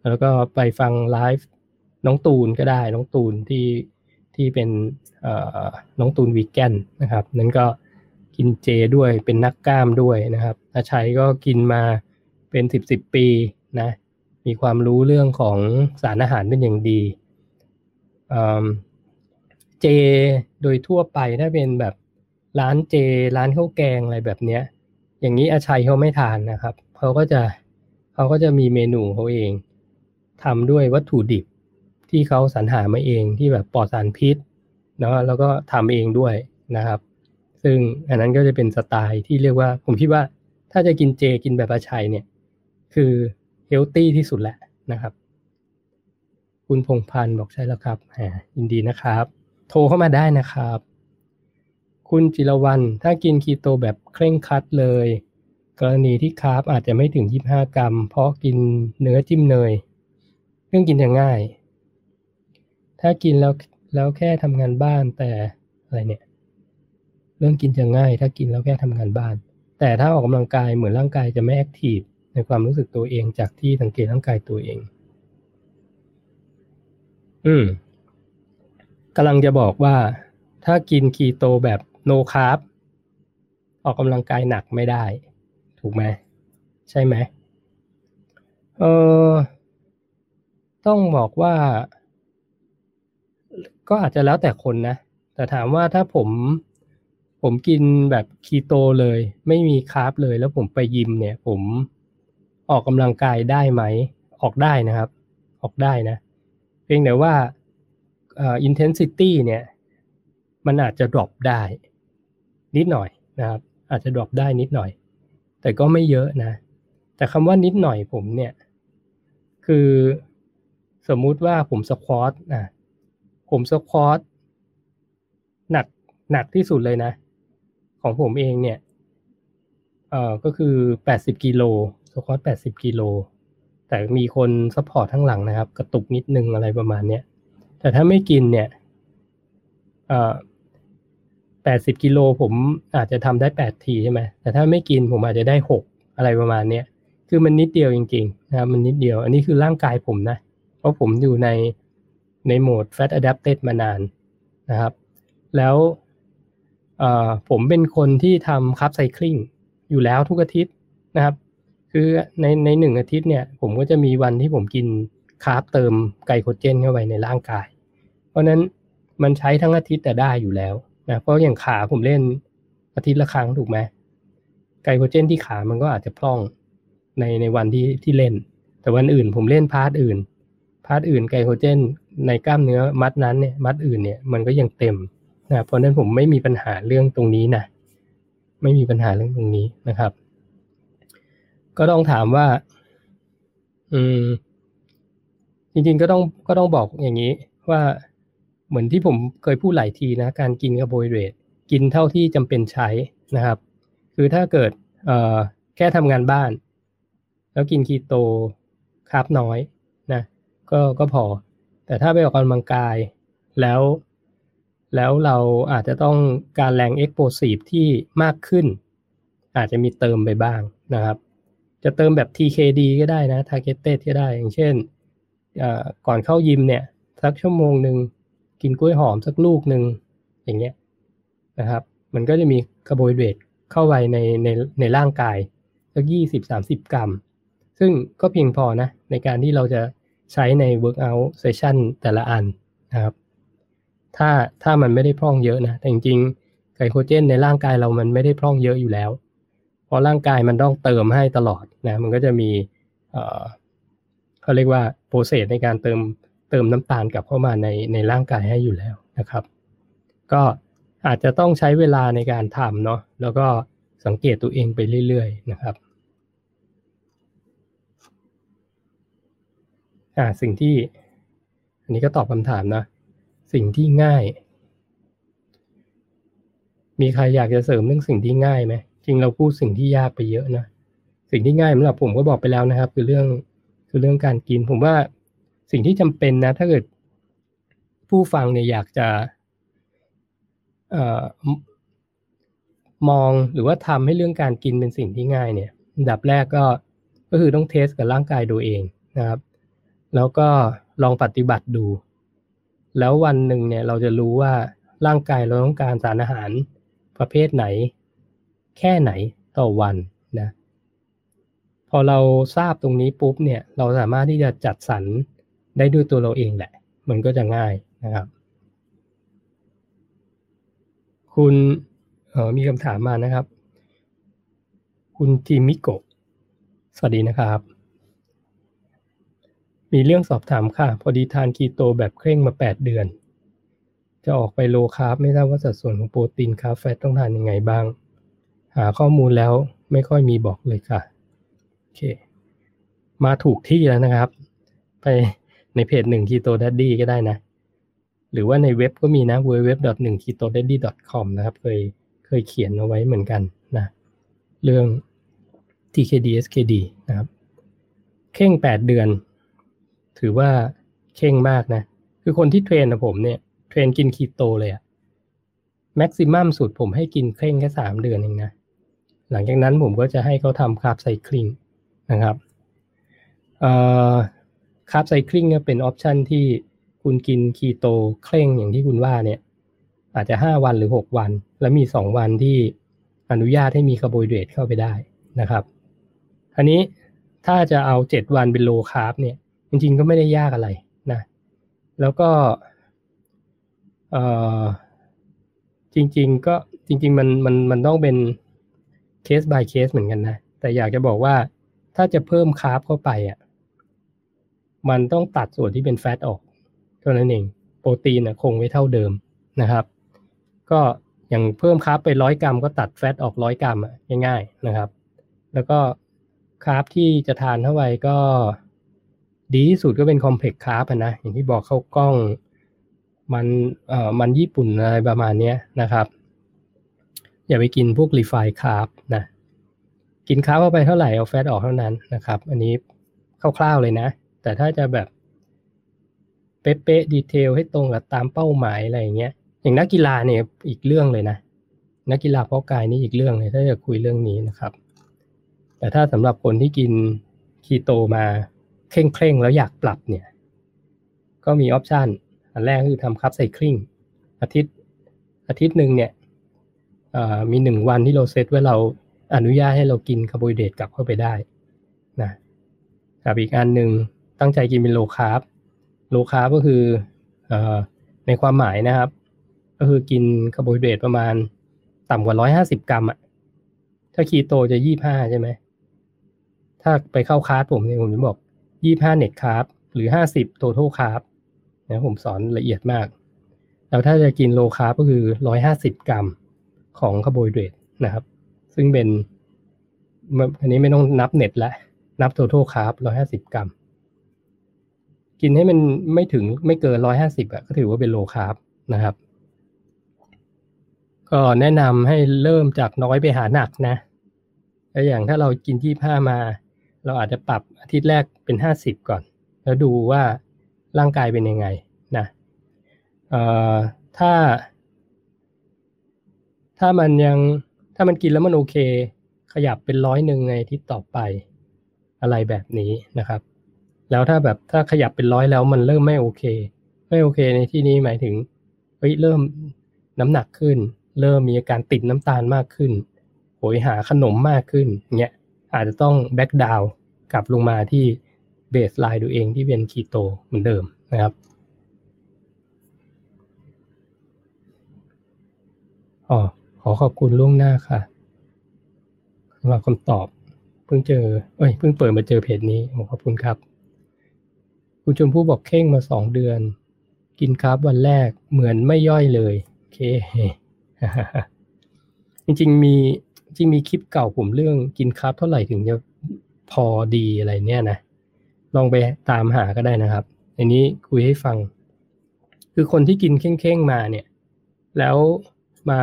แล้วก็ไปฟังไลฟ์น้องตูนก็ได้ น้องตูนที่ที่เป็นน้องตูนวีแกนนะครับ นั้นก็กินเจด้วยเป็นนักกล้ามด้วยนะครับอาชัยก็กินมาเป็นสิบสิบปีนะ มีความรู้เรื่องของสารอาหารเป็นอย่างดีเจโดยทั่วไปถ้าเป็นแบบร้านเจ ร้านข้าวแกงอะไรแบบเนี้ย อย่างนี้อาชัยเขาไม่ทานนะครับเขาก็จะเขาก็จะมีเมนูเขาเองทำด้วยวัตถุดิบที่เขาสรรหามาเองที่แบบปลอดสารพิษนะแล้วก็ทำเองด้วยนะครับ ซึ่งอันนั้นก็จะเป็นสไตล์ที่เรียกว่า ผมคิดว่าถ้าจะกินเจกินแบบอาชัยเนี่ย คือ เฮลตี้ที่สุดแหละนะครับ คุณพงพันธ์บอกใช่แล้วครับยินดีนะครับ โทรเข้ามาได้นะครับ คุณจิรวันถ้ากินคีโตแบบเคร่งคัดเลย กรณีที่คาร์บอาจจะไม่ถึง 25 กรัม เพราะกินเนื้อจิ้มเนยเรื่องกินจะง่าย ถ้ากินแล้วแล้วแค่ทำงานบ้านแต่อะไรเนี่ยเรื่องกินจะง่าย ถ้ากินแล้วแค่ทำงานบ้าน แต่ถ้าออกกำลังกายเหมือนร่างกายจะไม่แอคทีฟ ในความรู้สึกตัวเองจากที่สังเกตร่างกายตัวเอง อืมกำลังจะบอกว่า ถ้ากินคีโตแบบโนคาร์บออกกำลังกายหนักไม่ได้ ถูกไหมใช่ไหมเออต้องบอกว่า ก็อาจจะแล้วแต่คนนะ แต่ถามว่าถ้าผม ผมกินแบบคีโตเลย ไม่มีคาร์บเลย แล้วผมไปยิมเนี่ย ผม ออกกำลังกายได้ไหม ออกได้นะครับ ออกได้นะ เพียงแต่ว่าอ่า intensity เนี่ย มันอาจจะ drop ได้ นิดหน่อยนะครับ อาจจะ drop ได้นิดหน่อย แต่ก็ไม่เยอะนะ แต่คำว่านิดหน่อยผมเนี่ย คือสมมุติว่าผมสควอตอะผมสควอตหนักหนักที่สุดเลยนะ ของผมเองเนี่ยเอ่อก็คือแปดสิบกิโล สควอตแปดสิบกิโล แต่มีคน support ข้างหลังนะครับ กระตุกนิดนึงอะไรประมาณเนี้ย แต่ถ้าไม่กินเนี่ยแปดสิบกิโลผมอาจจะทำได้แปดทีใช่ไหม แต่ถ้าไม่กินผมอาจจะได้หกอะไรประมาณเนี้ย คือมันนิดเดียวจริงๆนะครับ มันนิดเดียว อันนี้คือร่างกายผมนะ เพราะผมอยู่ในในโหมด fat adapted มานานนะครับ แล้วผมเป็นคนที่ทำ carb cyclingอยู่แล้วทุกอาทิตย์นะครับ คือในในหนึ่งอาทิตย์เนี่ย ผมก็จะมีวันที่ผมกิน carb เติมไกลโคเจนเข้าไปในร่างกาย เพราะนั้นมันใช้ทั้งอาทิตย์แต่ได้อยู่แล้วนะเพราะอย่างขาผมเล่นอาทิตย์ละครั้งถูกไหมไกลโคเจนที่ขามันก็อาจจะพร่องในในวันที่ที่เล่น แต่วันอื่นผมเล่น part อื่น part อื่นไกลโคเจน ในกล้ามเนื้อมัดนั้นเนี่ยมัดอื่นเนี่ยมันก็ยังเต็มนะเพราะนั้นผมไม่มีปัญหาเรื่องตรงนี้นะไม่มีปัญหาเรื่องตรงนี้นะครับ ก็ต้องถามว่า อืม จริงๆก็ต้องก็ต้องบอกอย่างนี้ ว่าเหมือนที่ผมเคยพูดหลายทีนะ การกินคาร์โบไฮเดรตกินเท่าที่จำเป็นใช้นะครับ คือถ้าเกิด เอ่อ แค่ทำงานบ้าน แล้วกินคีโตคาร์บน้อยนะก็ก็พอ แต่ถ้าไปออกกำลังกายแล้วแล้วเราอาจจะต้องการแรง explosive ที่มากขึ้น อาจจะมีเติมไปบ้างนะครับ จะเติมแบบ TKD ก็ได้นะ Targeted ก็ได้ อย่างเช่นก่อนเข้ายิมเนี่ย สักชั่วโมงหนึ่งกินกล้วยหอมสักลูกหนึ่งอย่างเงี้ยนะครับ มันก็จะมีคาร์โบไฮเดรตเข้าไปในในในร่างกายสักยี่สิบสามสิบกรัม ซึ่งก็เพียงพอนะ ในการที่เราจะใช้ใน workout session แต่ละอันนะครับ ถ้าถ้ามันไม่ได้พร่องเยอะนะ แต่จริงๆไกลโคเจนในร่างกายเรามันไม่ได้พร่องเยอะอยู่แล้ว ราะร่างกายมันต้องเติมให้ตลอดนะมันก็จะมีเขาเรียกว่าโปรเซสในการเติมเติมน้ำตาลกลับเข้ามาในในร่างกายให้อยู่แล้วนะครับ ก็อาจจะต้องใช้เวลาในการทำเนาะแล้วก็สังเกตตัวเองไปเรื่อยๆนะครับอ่าสิ่งที่ อันนี้ก็ตอบคำถามนะ สิ่งที่ง่าย มีใครอยากจะเสริมเรื่องสิ่งที่ง่ายไหม จริงเราพูดสิ่งที่ยากไปเยอะนะสิ่งที่ง่ายสำหรับผมก็บอกไปแล้วนะครับ คือเรื่องคือเรื่องการกิน ผมว่าสิ่งที่จำเป็นนะ ถ้าเกิดผู้ฟังเนี่ยอยากจะเอ่อมองหรือว่าทำให้เรื่องการกินเป็นสิ่งที่ง่ายเนี่ยอันดับแรกก็ก็คือต้องเทสกับร่างกายตัวเองนะครับ แล้วก็ลองปฏิบัติดู แล้ววันหนึ่งเนี่ยเราจะรู้ว่าร่างกายเราต้องการสารอาหารประเภทไหน แค่ไหนต่อวันนะพอเราทราบตรงนี้ปุ๊บเนี่ยเราสามารถที่จะจัดสรรได้ด้วยตัวเราเองแหละ มันก็จะง่ายนะครับ คุณออมีคำถามมานะครับ คุณทีมิโกะสวัสดีนะครับ มีเรื่องสอบถามค่ะ พอดีทานคีโตแบบเคร่งมา 8 เดือน จะออกไป low carb ไม่ทราบว่าสัดส่วนของโปรตีน carb fat ต้องทานยังไงบ้าง หาข้อมูลแล้วไม่ค่อยมีบอกเลยค่ะโอเค มาถูกที่แล้วนะครับ ไปในเพจหนึ่ง Keto Daddy ก็ได้นะ หรือว่าในเว็บก็มีนะ www.1ketodaddy.com นะครับ เคยเคยเขียนเอาไว้เหมือนกันนะ เรื่อง TKD SKD นะครับ เข่ง 8 เดือน ถือว่าเข่งมากนะ คือคนที่เทรนนะผมเนี่ย เทรนกินคีโตเลยอะแม็กซิมัมสุดผมให้กินเคร่งแค่3เดือนเองนะ หลังจากนั้นผมก็จะให้เขาทำ carb cycling นะครับ carb cycling เนี่ยเป็น option ที่คุณกินคีโตเคร่งอย่างที่คุณว่าเนี่ย อาจจะ 5 วันหรือ 6 วัน แล้วมี 2 วันที่อนุญาตให้มีคาร์โบไฮเดรตเข้าไปได้นะครับอันนี้ถ้าจะเอา 7 วันเป็น low carb เนี่ย จริงๆก็ไม่ได้ยากอะไรนะ แล้วก็จริง ๆ ก็จริง ๆ มันมันมันต้องเป็น เคส by เคสเหมือนกันนะ แต่อยากจะบอกว่าถ้าจะเพิ่ม carb เข้าไปอะ มันต้องตัดส่วนที่เป็น fat ออก เท่านั้นเอง โปรตีนคงไว้เท่าเดิมนะครับ ก็อย่างเพิ่ม carb ไปร้อยกรัมก็ตัด fat ออกร้อยกรัมอะง่ายๆนะครับ แล้วก็ carb ที่จะทานเข้าไปก็ดีที่สุดก็เป็น complex carb นะ อย่างที่บอกข้าวกล้องมันเอ่อมันญี่ปุ่นอะไรประมาณนี้นะครับ อย่าไปกินพวก refined carb นะกิน carb เข้าไปเท่าไหร่เอา fat ออกเท่านั้นนะครับ อันนี้คร่าวๆเลยนะ แต่ถ้าจะแบบเป๊ะๆ detail ให้ตรงกับตามเป้าหมายอะไรอย่างเงี้ยอย่างนักกีฬาเนี่ยอีกเรื่องเลยนะ นักกีฬาเพาะกายนี่อีกเรื่องเลยถ้าจะคุยเรื่องนี้นะครับ แต่ถ้าสำหรับคนที่กินคีโตมาเคร่งเคร่งแล้วอยากปรับเนี่ย ก็มี option อันแรกคือทำ carb cycling อาทิตย์อาทิตย์หนึ่งเนี่ย มีหนึ่งวันที่เราเซตไว้เราอนุญาตให้เรากินคาร์โบไฮเดรตกลับเข้าไปได้นะกับอีกอันหนึ่งตั้งใจกินเป็น low carb low carb ก็คือในความหมายนะครับ ก็คือกินคาร์โบไฮเดรตประมาณต่ำกว่าร้อยห้าสิบกรัมอะถ้าคีโตจะยี่ห้าใช่ไหมถ้าไปเข้าคาร์บผมเนี่ยผมจะบอกยี่ห้า net carb หรือห้าสิบ total carb นะผมสอนละเอียดมาก แล้วถ้าจะกิน low carb ก็คือร้อยห้าสิบกรัม ของคาร์โบไฮเดรตนะครับ ซึ่งเป็นอันนี้ไม่ต้องนับเน็ตแล้วนับ total carb ร้อยห้าสิบกรัม กินให้มันไม่ถึงไม่เกินร้อยห้าสิบอะก็ถือว่าเป็น low carb นะครับ ก็แนะนำให้เริ่มจากน้อยไปหาหนักนะแล้วอย่างถ้าเรากินที่ผ้ามา เราอาจจะปรับอาทิตย์แรกเป็นห้าสิบก่อน แล้วดูว่าร่างกายเป็นยังไงนะเอ่อถ้า ถ้ามันยังถ้ามันกินแล้วมันโอเค ขยับเป็นร้อยหนึ่งในที่ต่อไปอะไรแบบนี้นะครับ แล้วถ้าแบบถ้าขยับเป็นร้อยแล้วมันเริ่มไม่โอเค ไม่โอเคในที่นี้หมายถึงเฮ้ยเริ่มน้ำหนักขึ้น เริ่มมีอาการติดน้ำตาลมากขึ้นโหยหาขนมมากขึ้นเงี้ยอาจจะต้อง back down กลับลงมาที่ baseline ตัวเองที่เป็นคีโตเหมือนเดิมนะครับอ๋อ ขอขอบคุณล่วงหน้าค่ะสำหรับคำตอบ เพิ่งเจอ เอ้ย เพิ่งเปิดมาเจอเพจนี้ขอบคุณครับ คุณชมพู่บอกเคร่งมาสองเดือน กิน carb วันแรกเหมือนไม่ย่อยเลยโอเคจริงๆมีจริงมีคลิปเก่าผมเรื่องกิน carb เท่าไหร่ถึงจะพอดีอะไรเนี่ยนะ ลองไปตามหาก็ได้นะครับ อันนี้คุยให้ฟัง คือคนที่กินเคร่งๆมาเนี่ย แล้วมา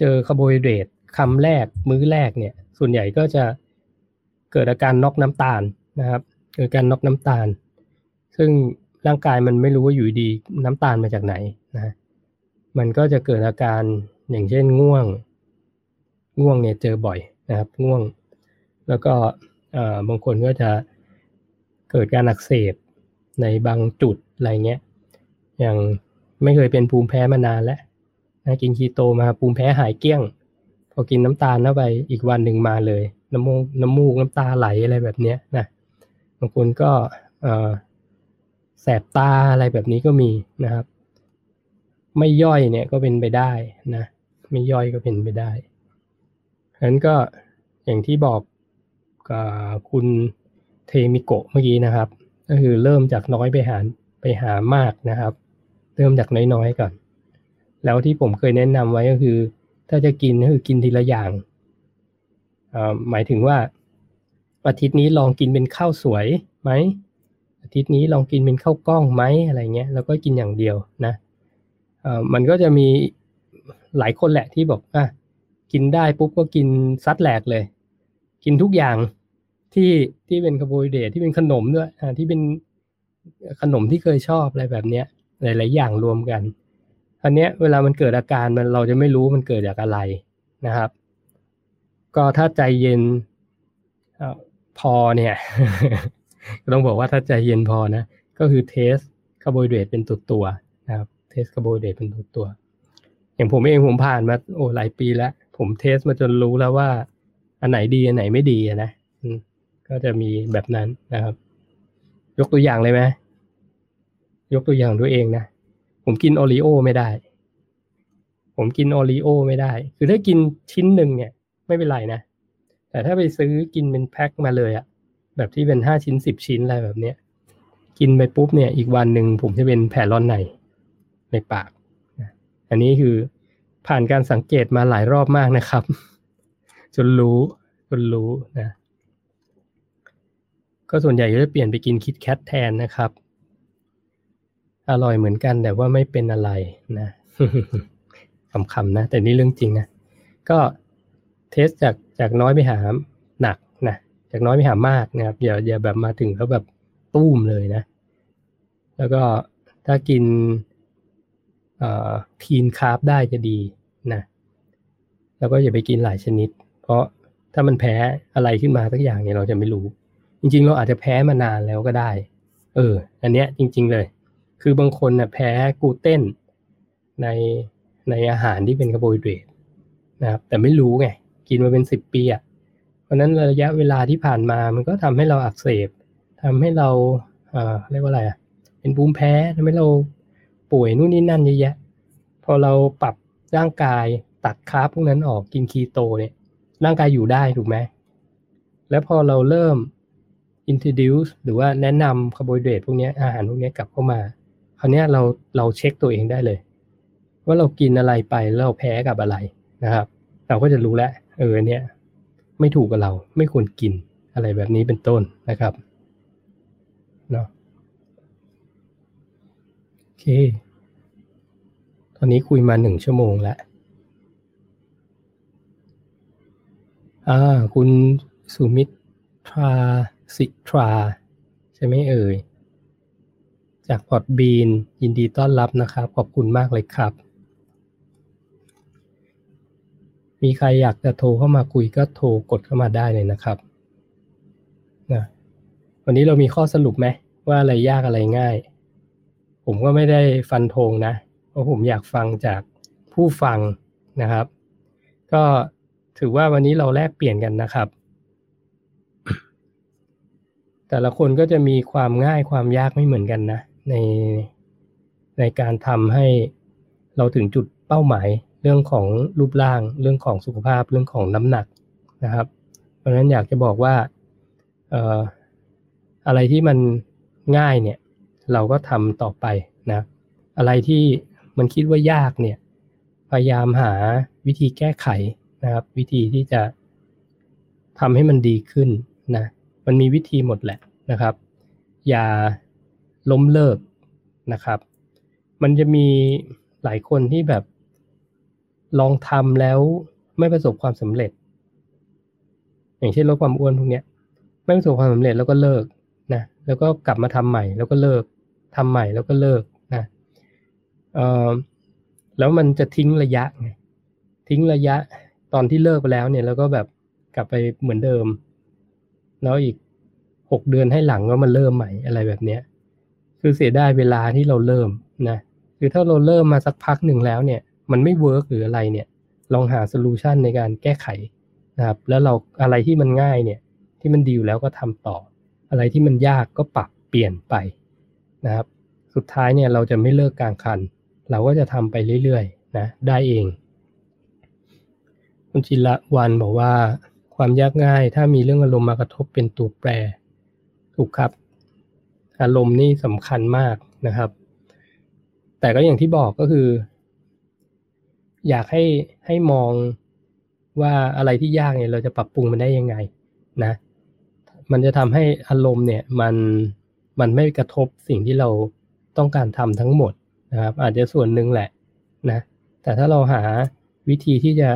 เจอคาร์โบไฮเดรตคำแรกมื้อแรกเนี่ย ส่วนใหญ่ก็จะเกิดอาการน็อกน้ำตาลนะครับเกิดการน็อกน้ำตาล ซึ่งร่างกายมันไม่รู้ว่าอยู่ดีน้ำตาลมาจากไหนนะมันก็จะเกิดอาการอย่างเช่นง่วง ง่วงเนี่ยเจอบ่อยนะครับ ง่วง แล้วก็บางคนก็จะเกิดการอักเสบในบางจุดอะไรเงี้ย อย่างไม่เคยเป็นภูมิแพ้มานานแล้ว นะกินคีโตมาภูมิแพ้หายเกลี้ยง พอกินน้ำตาลเข้าไปอีกวันหนึ่งมาเลย น้ำมูกน้ำมูกน้ำตาไหลอะไรแบบเนี้ยนะบางคนก็แสบตาอะไรแบบนี้ก็มีนะครับ ไม่ย่อยเนี่ยก็เป็นไปได้นะไม่ย่อยก็เป็นไปได้ฉะนั้นก็อย่างที่บอกกับคุณเทมิโกะเมื่อกี้นะครับ ก็คือเริ่มจากน้อยไปหาไปหามากนะครับ เริ่มจากน้อยๆก่อน แล้วที่ผมเคยแนะนำไว้ก็คือ ถ้าจะกินก็คือกินทีละอย่างหมายถึงว่า อาทิตย์นี้ลองกินเป็นข้าวสวยไหมอาทิตย์นี้ลองกินเป็นข้าวกล้องไหมอะไรเงี้ยแล้วก็กินอย่างเดียวนะมันก็จะมีหลายคนแหละที่บอกอะกินได้ปุ๊บก็กินซัดแหลกเลย กินทุกอย่างที่ที่เป็นคาร์โบไฮเดรตที่เป็นขนมด้วยอ่าที่เป็นขนมที่เคยชอบอะไรแบบเนี้ยหลาย ๆ อย่างรวมกัน อันเนี้ยเวลามันเกิดอาการมันเราจะไม่รู้มันเกิดจากอะไรนะครับ ก็ถ้าใจเย็นพอเนี่ยต้องบอกว่าถ้าใจเย็นพอนะก็คือ test คาร์โบไฮเดรตเป็นตัวตัวนะครับ test คาร์โบไฮเดรตเป็นตัวตัวอย่างผมเองผมผ่านมาโอ้หลายปีแล้ว ผม test มาจนรู้แล้วว่า อันไหนดีอันไหนไม่ดีนะก็จะมีแบบนั้นนะครับ ยกตัวอย่างเลยไหมยกตัวอย่างด้วยเองนะ ผมกินโอรีโอไม่ได้ ผมกินโอรีโอไม่ได้ คือถ้ากินชิ้นหนึ่งเนี่ย ไม่เป็นไรนะ แต่ถ้าไปซื้อกินเป็นแพ็คมาเลยอะแบบที่เป็นห้าชิ้นสิบชิ้นอะไรแบบเนี้ย กินไปปุ๊บเนี่ย อีกวันหนึ่งผมจะเป็นแผลร้อนในในปาก อันนี้คือผ่านการสังเกตมาหลายรอบมากนะครับ จนรู้จนรู้นะก็ส่วนใหญ่ก็จะเปลี่ยนไปกินคิดแคทแทนนะครับ อร่อยเหมือนกันแต่ว่าไม่เป็นอะไรนะคำๆนะแต่นี่เรื่องจริงนะก็เทสจากจากน้อยไปหาหนักนะจากน้อยไปหามากนะครับอย่าอย่าแบบมาถึงแล้วแบบตุ้มเลยนะ แล้วก็ถ้ากิน clean carb ได้จะดีนะแล้วก็อย่าไปกินหลายชนิด เพราะถ้ามันแพ้อะไรขึ้นมาสักอย่างเนี่ยเราจะไม่รู้ จริง ๆ เราอาจจะแพ้มานานแล้วก็ได้ เออ อันเนี้ยจริง ๆ เลย คือบางคนน่ะแพ้กลูเตนในในอาหารที่เป็นคาร์โบไฮเดรตนะครับ แต่ไม่รู้ไง กินมาเป็นสิบปีอะ่ะเพราะนั้นระยะเวลาที่ผ่านมามันก็ทำให้เราอักเสบทำให้เราเอ่อเรียกว่าอะไรอะ เป็นภูมิแพ้ทำให้เราป่วยนู่นนี่นั่นเยอะแยะ พอเราปรับร่างกายตัด carb พวกนั้นออกกินคีโตเนี่ยร่างกายอยู่ได้ถูกไหม แล้วพอเราเริ่ม introduce หรือว่าแนะนำคาร์โบไฮเดรตพวกนี้อาหารพวกนี้กลับเข้ามา คราวนี้เราเราเช็คตัวเองได้เลย ว่าเรากินอะไรไปแล้วเราแพ้กับอะไรนะครับ เราก็จะรู้แล้วเออเนี่ย ไม่ถูกกับเราไม่ควรกินอะไรแบบนี้เป็นต้นนะครับเนาะโอเค ตอนนี้คุยมาหนึ่งชั่วโมงแล้วอ่าคุณสุมิตราสิทรา ใช่ไหมเอ่ย จากพอดบีนยินดีต้อนรับนะครับ ขอบคุณมากเลยครับ มีใครอยากจะโทรเข้ามาคุยก็โทรกดเข้ามาได้เลยนะครับนะวันนี้เรามีข้อสรุปไหมว่าอะไรยากอะไรง่าย ผมก็ไม่ได้ฟันธงนะ เพราะผมอยากฟังจากผู้ฟังนะครับ ก็ถือว่าวันนี้เราแลกเปลี่ยนกันนะครับ แต่ละคนก็จะมีความง่ายความยากไม่เหมือนกันนะ ในในการทำให้เราถึงจุดเป้าหมายเรื่องของรูปร่าง เรื่องของสุขภาพเรื่องของน้ำหนักนะครับ เพราะฉะนั้นอยากจะบอกว่าเอ่ออะไรที่มันง่ายเนี่ย เราก็ทำต่อไปนะ อะไรที่มันคิดว่ายากเนี่ย พยายามหาวิธีแก้ไขนะครับ วิธีที่จะทำให้มันดีขึ้นนะ มันมีวิธีหมดแหละนะครับ อย่า ล้มเลิกนะครับ มันจะมีหลายคนที่แบบลองทำแล้วไม่ประสบความสำเร็จ อย่างเช่นลดความอ้วนพวกเนี้ย ไม่ประสบความสำเร็จแล้วก็เลิกนะแล้วก็กลับมาทำใหม่แล้วก็เลิกทำใหม่แล้วก็เลิกนะเออแล้วมันจะทิ้งระยะไงทิ้งระยะตอนที่เลิกไปแล้วเนี่ยแล้วก็แบบกลับไปเหมือนเดิม แล้วอีกหกเดือนให้หลังก็มาเริ่มใหม่อะไรแบบเนี้ย คือเสียได้เวลาที่เราเริ่มนะคือถ้าเราเริ่มมาสักพักหนึ่งแล้วเนี่ย มันไม่ work หรืออะไรเนี่ย ลองหา solution ในการแก้ไขนะครับ แล้วเราอะไรที่มันง่ายเนี่ย ที่มันดีอยู่แล้วก็ทำต่อ อะไรที่มันยากก็ปรับเปลี่ยนไปนะครับ สุดท้ายเนี่ยเราจะไม่เลิกกลางคัน เราก็จะทำไปเรื่อยๆนะ ได้เอง คุณจิระวันบอกว่า ความยากง่าย ถ้ามีเรื่องอารมณ์มากระทบเป็นตัวแปร ถูกครับ อารมณ์นี่สำคัญมากนะครับ แต่ก็อย่างที่บอกก็คือ อยากให้ให้มองว่าอะไรที่ยากเนี่ย เราจะปรับปรุงมันได้ยังไงนะ มันจะทำให้อารมณ์เนี่ยมันมันไม่กระทบสิ่งที่เราต้องการทำทั้งหมดนะครับ อาจจะส่วนหนึ่งแหละนะ แต่ถ้าเราหาวิธีที่จะ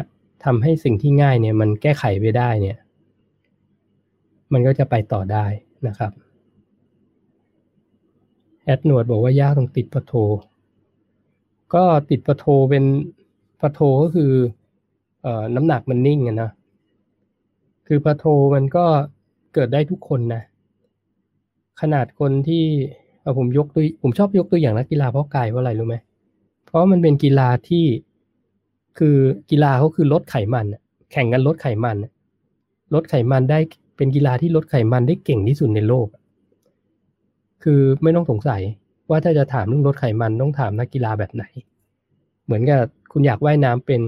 ทำให้สิ่งที่ง่ายเนี่ย มันแก้ไขไปได้เนี่ย มันก็จะไปต่อได้นะครับ แอดหนวดบอกว่ายากตรงติดปะโท ก็ติดปะโทเป็นปะโทก็คือเอ่อน้ำหนักมันนิ่งอะนะ คือปะโทมันก็เกิดได้ทุกคนนะ ขนาดคนที่เอาผมยกตัวผมชอบยกตัวอย่างนักกีฬาเพราะกายเพราะอะไรรู้ไหม เพราะมันเป็นกีฬาที่คือกีฬาเขาคือลดไขมันแข่งกันลดไขมันลดไขมันได้เป็นกีฬาที่ลดไขมันได้เก่งที่สุดในโลก คือไม่ต้องสงสัยว่าถ้าจะถามเรื่องลดไขมันต้องถามนักกีฬาแบบไหน เหมือนกับคุณอยากว่ายน้ำเป็น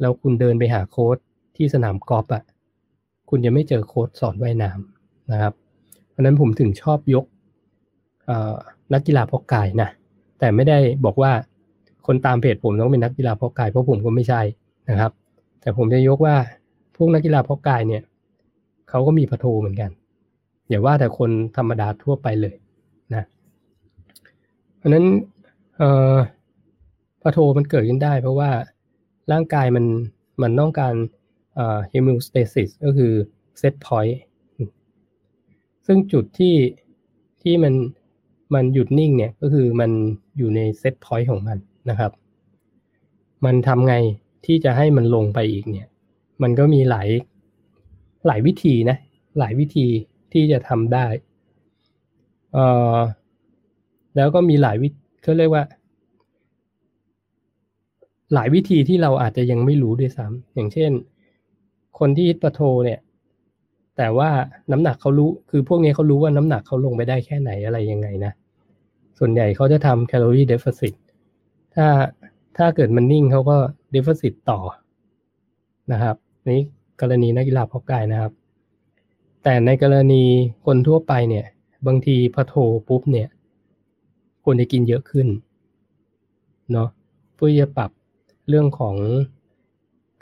แล้วคุณเดินไปหาโค้ชที่สนามกอล์ฟอะคุณจะไม่เจอโค้ชสอนว่ายน้ำนะครับ เพราะนั้นผมถึงชอบยกนักกีฬาเพาะกายนะแต่ไม่ได้บอกว่าคนตามเพจผมต้องเป็นนักกีฬาเพาะกายเพราะผมก็ไม่ใช่นะครับ แต่ผมจะยกว่าพวกนักกีฬาเพาะกายเนี่ยเขาก็มีพะโทเหมือนกันอย่าว่าแต่คนธรรมดาทั่วไปเลย เพราะนั้นเอ่อพะโทมันเกิดขึ้นได้ เพราะว่าร่างกายมันมันต้องการเอ่อ homeostasis ก็คือ set point ซึ่งจุดที่ที่มันมันหยุดนิ่งเนี่ยก็คือมันอยู่ในเซตพอยต์ของมันนะครับ มันทำไงที่จะให้มันลงไปอีกเนี่ย มันก็มีหลายหลายวิธีนะ หลายวิธีที่จะทำได้ เอ่อ แล้วก็มีหลายวิเขาเรียกว่า หลายวิธีที่เราอาจจะยังไม่รู้ด้วยซ้ำอย่างเช่น คนที่ hit plateau เนี่ย แต่ว่าน้ำหนักเขารู้ คือพวกนี้เขารู้ว่าน้ำหนักเขาลงไปได้แค่ไหนอะไรยังไงนะส่วนใหญ่เขาจะทำ calorie deficit ถ้าถ้าเกิดมันนิ่งเขาก็ deficit ต่อนะครับนี้กรณีนักกีฬาเพาะกายนะครับ แต่ในกรณีคนทั่วไปเนี่ย บางทีพอโทปุ๊บเนี่ย ควรจะกินเยอะขึ้นเนาะเพื่อจะปรับเรื่องของ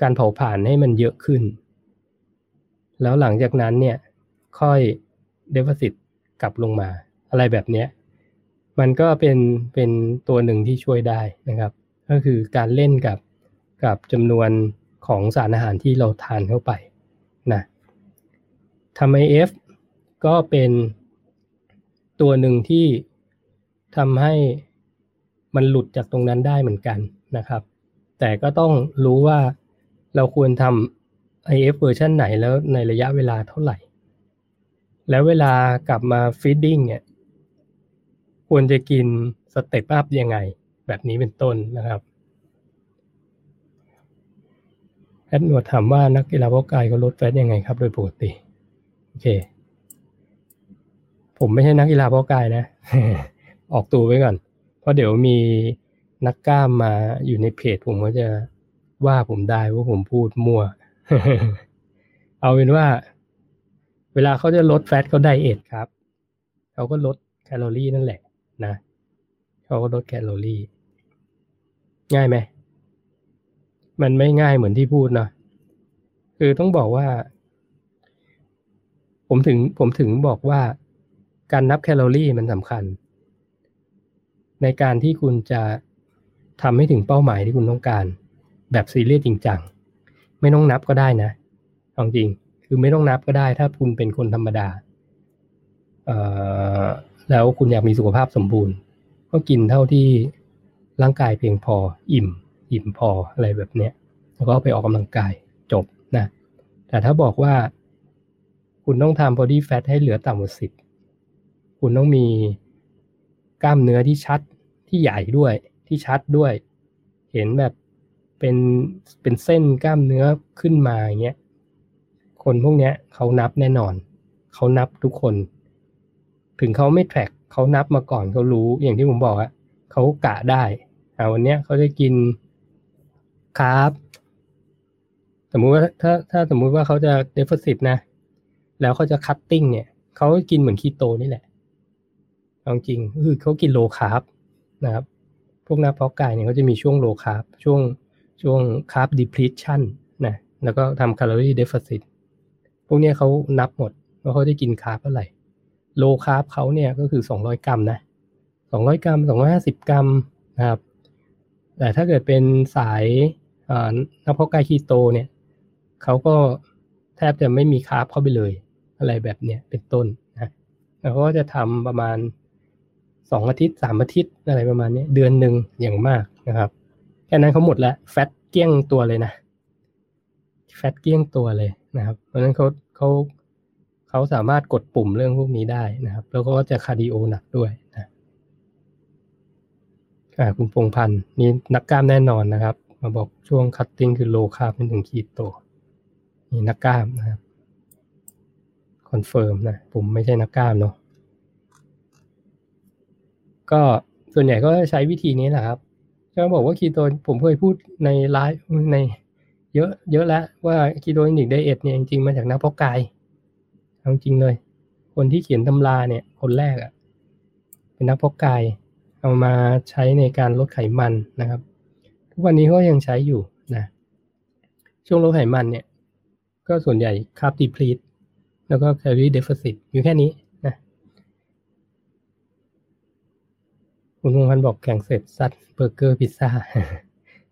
การเผาผลาญให้มันเยอะขึ้น แล้วหลังจากนั้นเนี่ยค่อยเดฟเฟซิตกลับลงมา อะไรแบบเนี้ยมันก็เป็นเป็นตัวหนึ่งที่ช่วยได้นะครับ ก็คือการเล่นกับกับจำนวนของสารอาหารที่เราทานเข้าไปนะทำ IF ก็เป็นตัวหนึ่งที่ ทำให้มันหลุดจากตรงนั้นได้เหมือนกันนะครับ แต่ก็ต้องรู้ว่าเราควรทำ IF เวอร์ชันไหนแล้วในระยะเวลาเท่าไหร่ แล้วเวลากลับมา feeding เนี่ยควรจะกิน step up ยังไง แบบนี้เป็นต้นนะครับแอดหนวดถามว่านักกีฬาเพาะกายเขาลดแฟตยังไงครับ โดยปกติ โอเค ผมไม่ใช่นักกีฬาเพาะกายนะ ออกตัวไว้ก่อน เพราะเดี๋ยวมีนักกล้ามมาอยู่ในเพจผมก็จะว่าผมได้ว่าผมพูดมั่ว เอาเป็นว่า เวลาเขาจะลดแฟตเขาไดเอทครับ เขาก็ลดแคลอรี่นั่นแหละนะเขาก็ลดแคลอรี่ ง่ายไหม มันไม่ง่ายเหมือนที่พูดเนาะคือต้องบอกว่า ผมถึงผมถึงบอกว่าการนับแคลอรี่มันสำคัญ ในการที่คุณจะทำให้ถึงเป้าหมายที่คุณต้องการ แบบซีเรียสจริงจังไม่ต้องนับก็ได้นะจริง คือไม่ต้องนับก็ได้ ถ้าคุณเป็นคนธรรมดาเอ่อแล้วคุณอยากมีสุขภาพสมบูรณ์ ก็กินเท่าที่ร่างกายเพียงพอ อิ่ม อิ่มพออะไรแบบเนี้ย แล้วก็ไปออกกำลังกายจบนะ แต่ถ้าบอกว่า คุณต้องทำ body fat ให้เหลือต่ำกว่าสิบคุณต้องมี กล้ามเนื้อที่ชัดที่ใหญ่ด้วย ที่ชัดด้วย เห็นแบบเป็นเป็นเส้นกล้ามเนื้อขึ้นมาอย่างเงี้ยคนพวกเนี้ยเขานับแน่นอน เขานับทุกคน ถึงเขาไม่ track เขานับมาก่อนเขารู้อย่างที่ผมบอกอะเขากะได้อ่าวันเนี้ยเขาจะกิน carb สมมุติว่าถ้าถ้าสมมุติว่าเขาจะเดฟเฟ i ตนะ แล้วเขาจะ cutting เนี่ยเขากินเหมือนคีโตนี่แหละ จริงคือเขากิน low carb นะครับ พวกนักเพาะกายเนี่ยเขาจะมีช่วง low carb ช่วงช่วง carb depletion นะแล้วก็ทำแคลอรี่เดฟเฟ i ตพวกนี้เขานับหมดว่าเขาจะกิน carb เท่าไหร่ low carb เขาเนี่ยก็คือ 200 กรัมนะ200 กรัม 250 กรัมนะครับแต่ถ้าเกิดเป็นสายนักเพาะกายคีโตเนี่ยเขาก็แทบจะไม่มี carb เข้าไปเลย อะไรแบบเนี้ยเป็นต้นนะแล้วก็จะทำประมาณ สองอาทิตย์สามอาทิตย์อะไรประมาณนี้เดือนหนึ่งอย่างมากนะครับแค่นั้นเขาหมดแล้ว fat เกลี้ยงตัวเลยนะ fat เกลี้ยงตัวเลยนะครับ เพราะฉะนั้นเขาเขาเขาสามารถกดปุ่มเรื่องพวกนี้ได้นะครับ แล้วก็จะ cardio หนักด้วยนะอ่าคุณพงพันธ์นี่นักกล้ามแน่นอนนะครับ มาบอกช่วง cutting คือ low carb เป็นถึงคีโตนี่นักกล้ามนะครับ confirm นะผมไม่ใช่นักกล้ามเนาะ ก็ส่วนใหญ่ก็ใช้วิธีนี้แหละครับจะบอกว่าคีโตนผมเคยพูดในไลฟ์ใน เยอะเยอะแล้วว่า ketogenic diet เนี่ยจริงๆมาจากนักเพาะกายเอาจริงเลย คนที่เขียนตำราเนี่ย คนแรกอะ่ะ เป็นนักเพาะกาย เอามาใช้ในการลดไขมันนะครับ ทุกวันนี้ก็ยังใช้อยู่นะช่วงลดไขมันเนี่ย ก็ส่วนใหญ่ carb deplete แล้วก็ calorie deficit อยู่แค่นี้นะ คุณพงพันธ์บอกแข่งเสร็จซัดเบอร์เกอร์พิซซ่า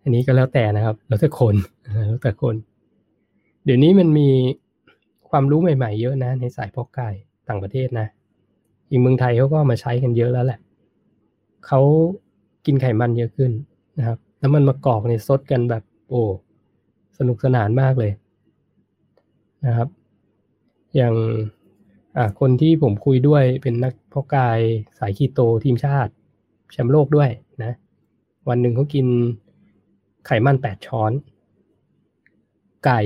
อันนี้ก็แล้วแต่นะครับ แล้วแต่คนแล้วแต่คน เดี๋ยวนี้มันมีความรู้ใหม่ๆเยอะนะ ในสายพอกไก่ต่างประเทศนะอีกเมืองไทยเขาก็มาใช้กันเยอะแล้วแหละเขากินไขมันเยอะขึ้นนะครับแล้วมันมากอกในซดกันแบบโอ้สนุกสนานมากเลยนะครับ อย่างคนที่ผมคุยด้วยเป็นนักพอกายสายคีโตทีมชาติ แชมป์โลกด้วยนะ วันหนึ่งเขากินไขมันแปดช้อน ไก่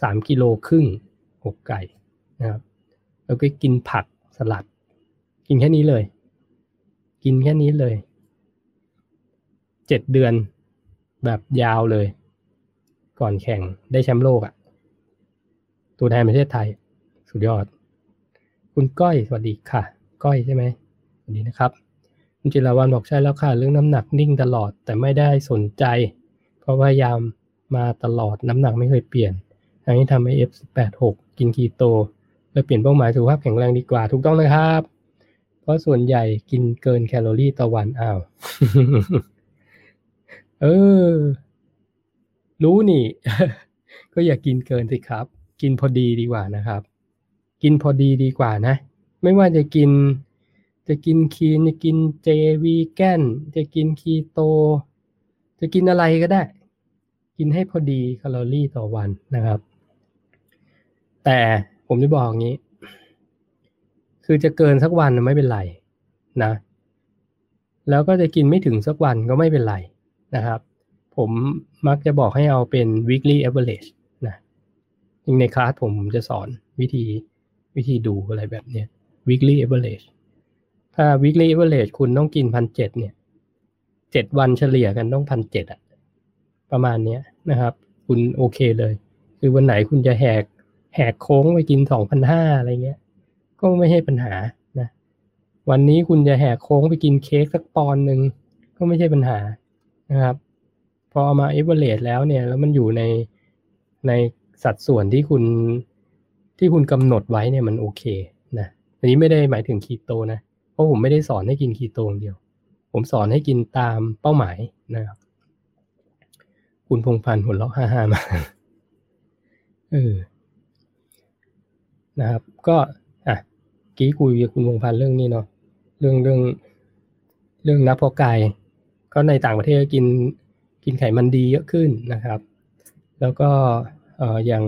สามกิโลครึ่งหกไก่นะครับแล้วก็กินผักสลัด กินแค่นี้เลย กินแค่นี้เลยเจ็ดเดือนแบบยาวเลย ก่อนแข่งได้แชมป์โลกอะ่ะ ตัวแทนประเทศไทย สุดยอด คุณก้อยสวัสดีค่ะ ก้อยใช่ไหมสวัสดีนะครับ คุณจิรวันบอกใช่แล้วค่ะ เรื่องน้ำหนักนิ่งตลอด แต่ไม่ได้สนใจ เพราะพยายามมาตลอดน้ำหนักไม่เคยเปลี่ยนอันนี้ทำให้ F86 กินคีโตเลยเปลี่ยนเป้าหมายสุขภาพแข็งแรงดีกว่าถูกต้องนะครับ เพราะส่วนใหญ่กินเกินแคลอรี่ต่อวันอ้าวเออ รู้นี่ ก็อย่ากกินเกินสิครับ กินพอดีดีกว่านะครับ กินพอดีดีกว่านะ ไม่ว่าจะกิน จะกินคีนจะกินเจวีแกนจะกินคีโต จะกินอะไรก็ได้ กินให้พอดีแคลอรี่ต่อวันนะครับ แต่ผมจะบอกอย่างนี้ คือจะเกินสักวันไม่เป็นไรนะ แล้วก็จะกินไม่ถึงสักวันก็ไม่เป็นไรนะครับ ผมมักจะบอกให้เอาเป็น weekly average นะยิ่งในคลาสผมจะสอนวิธีวิธีดูอะไรแบบเนี้ย weekly average ถ้า weekly average คุณต้องกินพันเจ็ดเนี่ยเจ็ดวันเฉลี่ยกันต้องพันเจ็ดอะประมาณเนี้ยนะครับ คุณโอเคเลย คือวันไหนคุณจะแหกแหกโค้งไปกินสองพันห้าอะไรเงี้ย ก็ไม่ใช่ปัญหานะ วันนี้คุณจะแหกโค้งไปกินเค้กสักปอนหนึ่งก็ไม่ใช่ปัญหานะครับ พอเอามาเอเวอเรสแล้วเนี่ย แล้วมันอยู่ในในสัดส่วนที่คุณที่คุณกำหนดไว้เนี่ยมันโอเคนะอันนี้ไม่ได้หมายถึงคีโตนะ ราะผมไม่ได้สอนให้กินคีโตเดียว ผมสอนให้กินตามเป้าหมายนะครับ คุณพงพันธ์หัวเราะฮ่าๆมาเออนะครับ ก็อะกี้คุยกับคุณวงพันธ์เรื่องนี้เนาะเรื่องเรื่องเรื่องนักพอกาย ก็ในต่างประเทศกินกินไขมันดีเยอะขึ้นนะครับ แล้วก็เอ่ออย่าง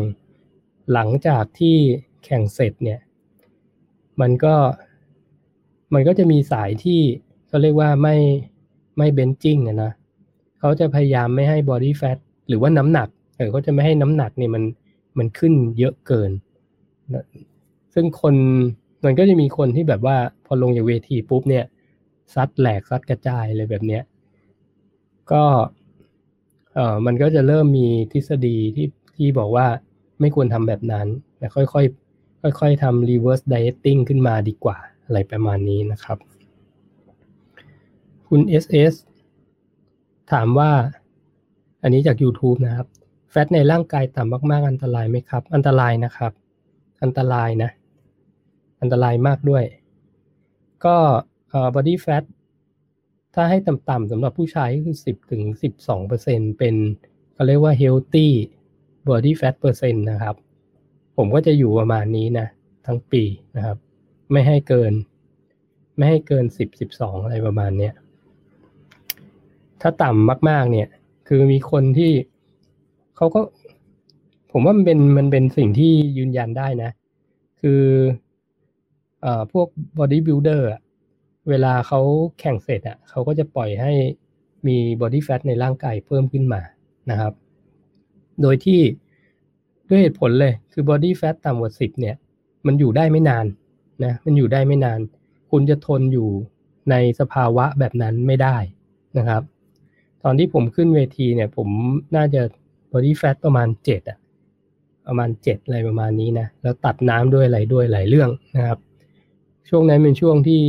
หลังจากที่แข่งเสร็จเนี่ย มันก็ มันก็จะมีสายที่เขาเรียกว่าไม่ไม่เบนจิ้งนะเขาจะพยายามไม่ให้บอดี้แฟทหรือว่าน้ำหนักเออเขาจะไม่ให้น้ำหนักเนี่ยมันมันขึ้นเยอะเกิน ซึ่งคนมันก็จะมีคนที่แบบว่าพอลงจากเวทีปุ๊บเนี่ยซัดแหลกซัดกระจายเลยแบบเนี้ยก็เออมันก็จะเริ่มมีทฤษฎีที่ที่บอกว่าไม่ควรทำแบบนั้นแต่ค่อยๆค่อยๆทำ reverse dieting ขึ้นมาดีกว่า อะไรประมาณนี้นะครับ คุณ SS ถามว่า อันนี้จาก YouTube นะครับ แฟตในร่างกายต่ำมากๆ อันตรายไหมครับ อันตรายนะครับ อันตรายนะ อันตรายมากด้วย ก็เอ่อ body fat ถ้าให้ต่ำๆสำหรับผู้ชายก็คือ 10ถึง12%เป็นเขาเรียกว่า healthy body fat percent นะครับ ผมก็จะอยู่ประมาณนี้นะ ทั้งปีนะครับ ไม่ให้เกิน ไม่ให้เกิน10 12องอะไรประมาณเนี้ยถ้าต่ำมาก ๆ เนี่ย คือมีคนที่เขาก็ ผมว่ามันเป็นมันเป็นสิ่งที่ยืนยันได้นะ คือเอ่อพวก body builder อะเวลาเขาแข่งเสร็จอะเขาก็จะปล่อยให้มี body fat ในร่างกายเพิ่มขึ้นมานะครับ โดยที่ด้วยเหตุผลเลย คือ body fat ต่ำกว่า10เนี่ย มันอยู่ได้ไม่นาน นะมันอยู่ได้ไม่นาน คุณจะทนอยู่ในสภาวะแบบนั้นไม่ได้นะครับ ตอนที่ผมขึ้นเวทีเนี่ย ผมน่าจะ body fat ประมาณ7อะประมาณ7อะไรประมาณนี้นะ แล้วตัดน้ำด้วยอะไรด้วยหลายเรื่องนะครับ ช่วงนั้นเป็นช่วงที่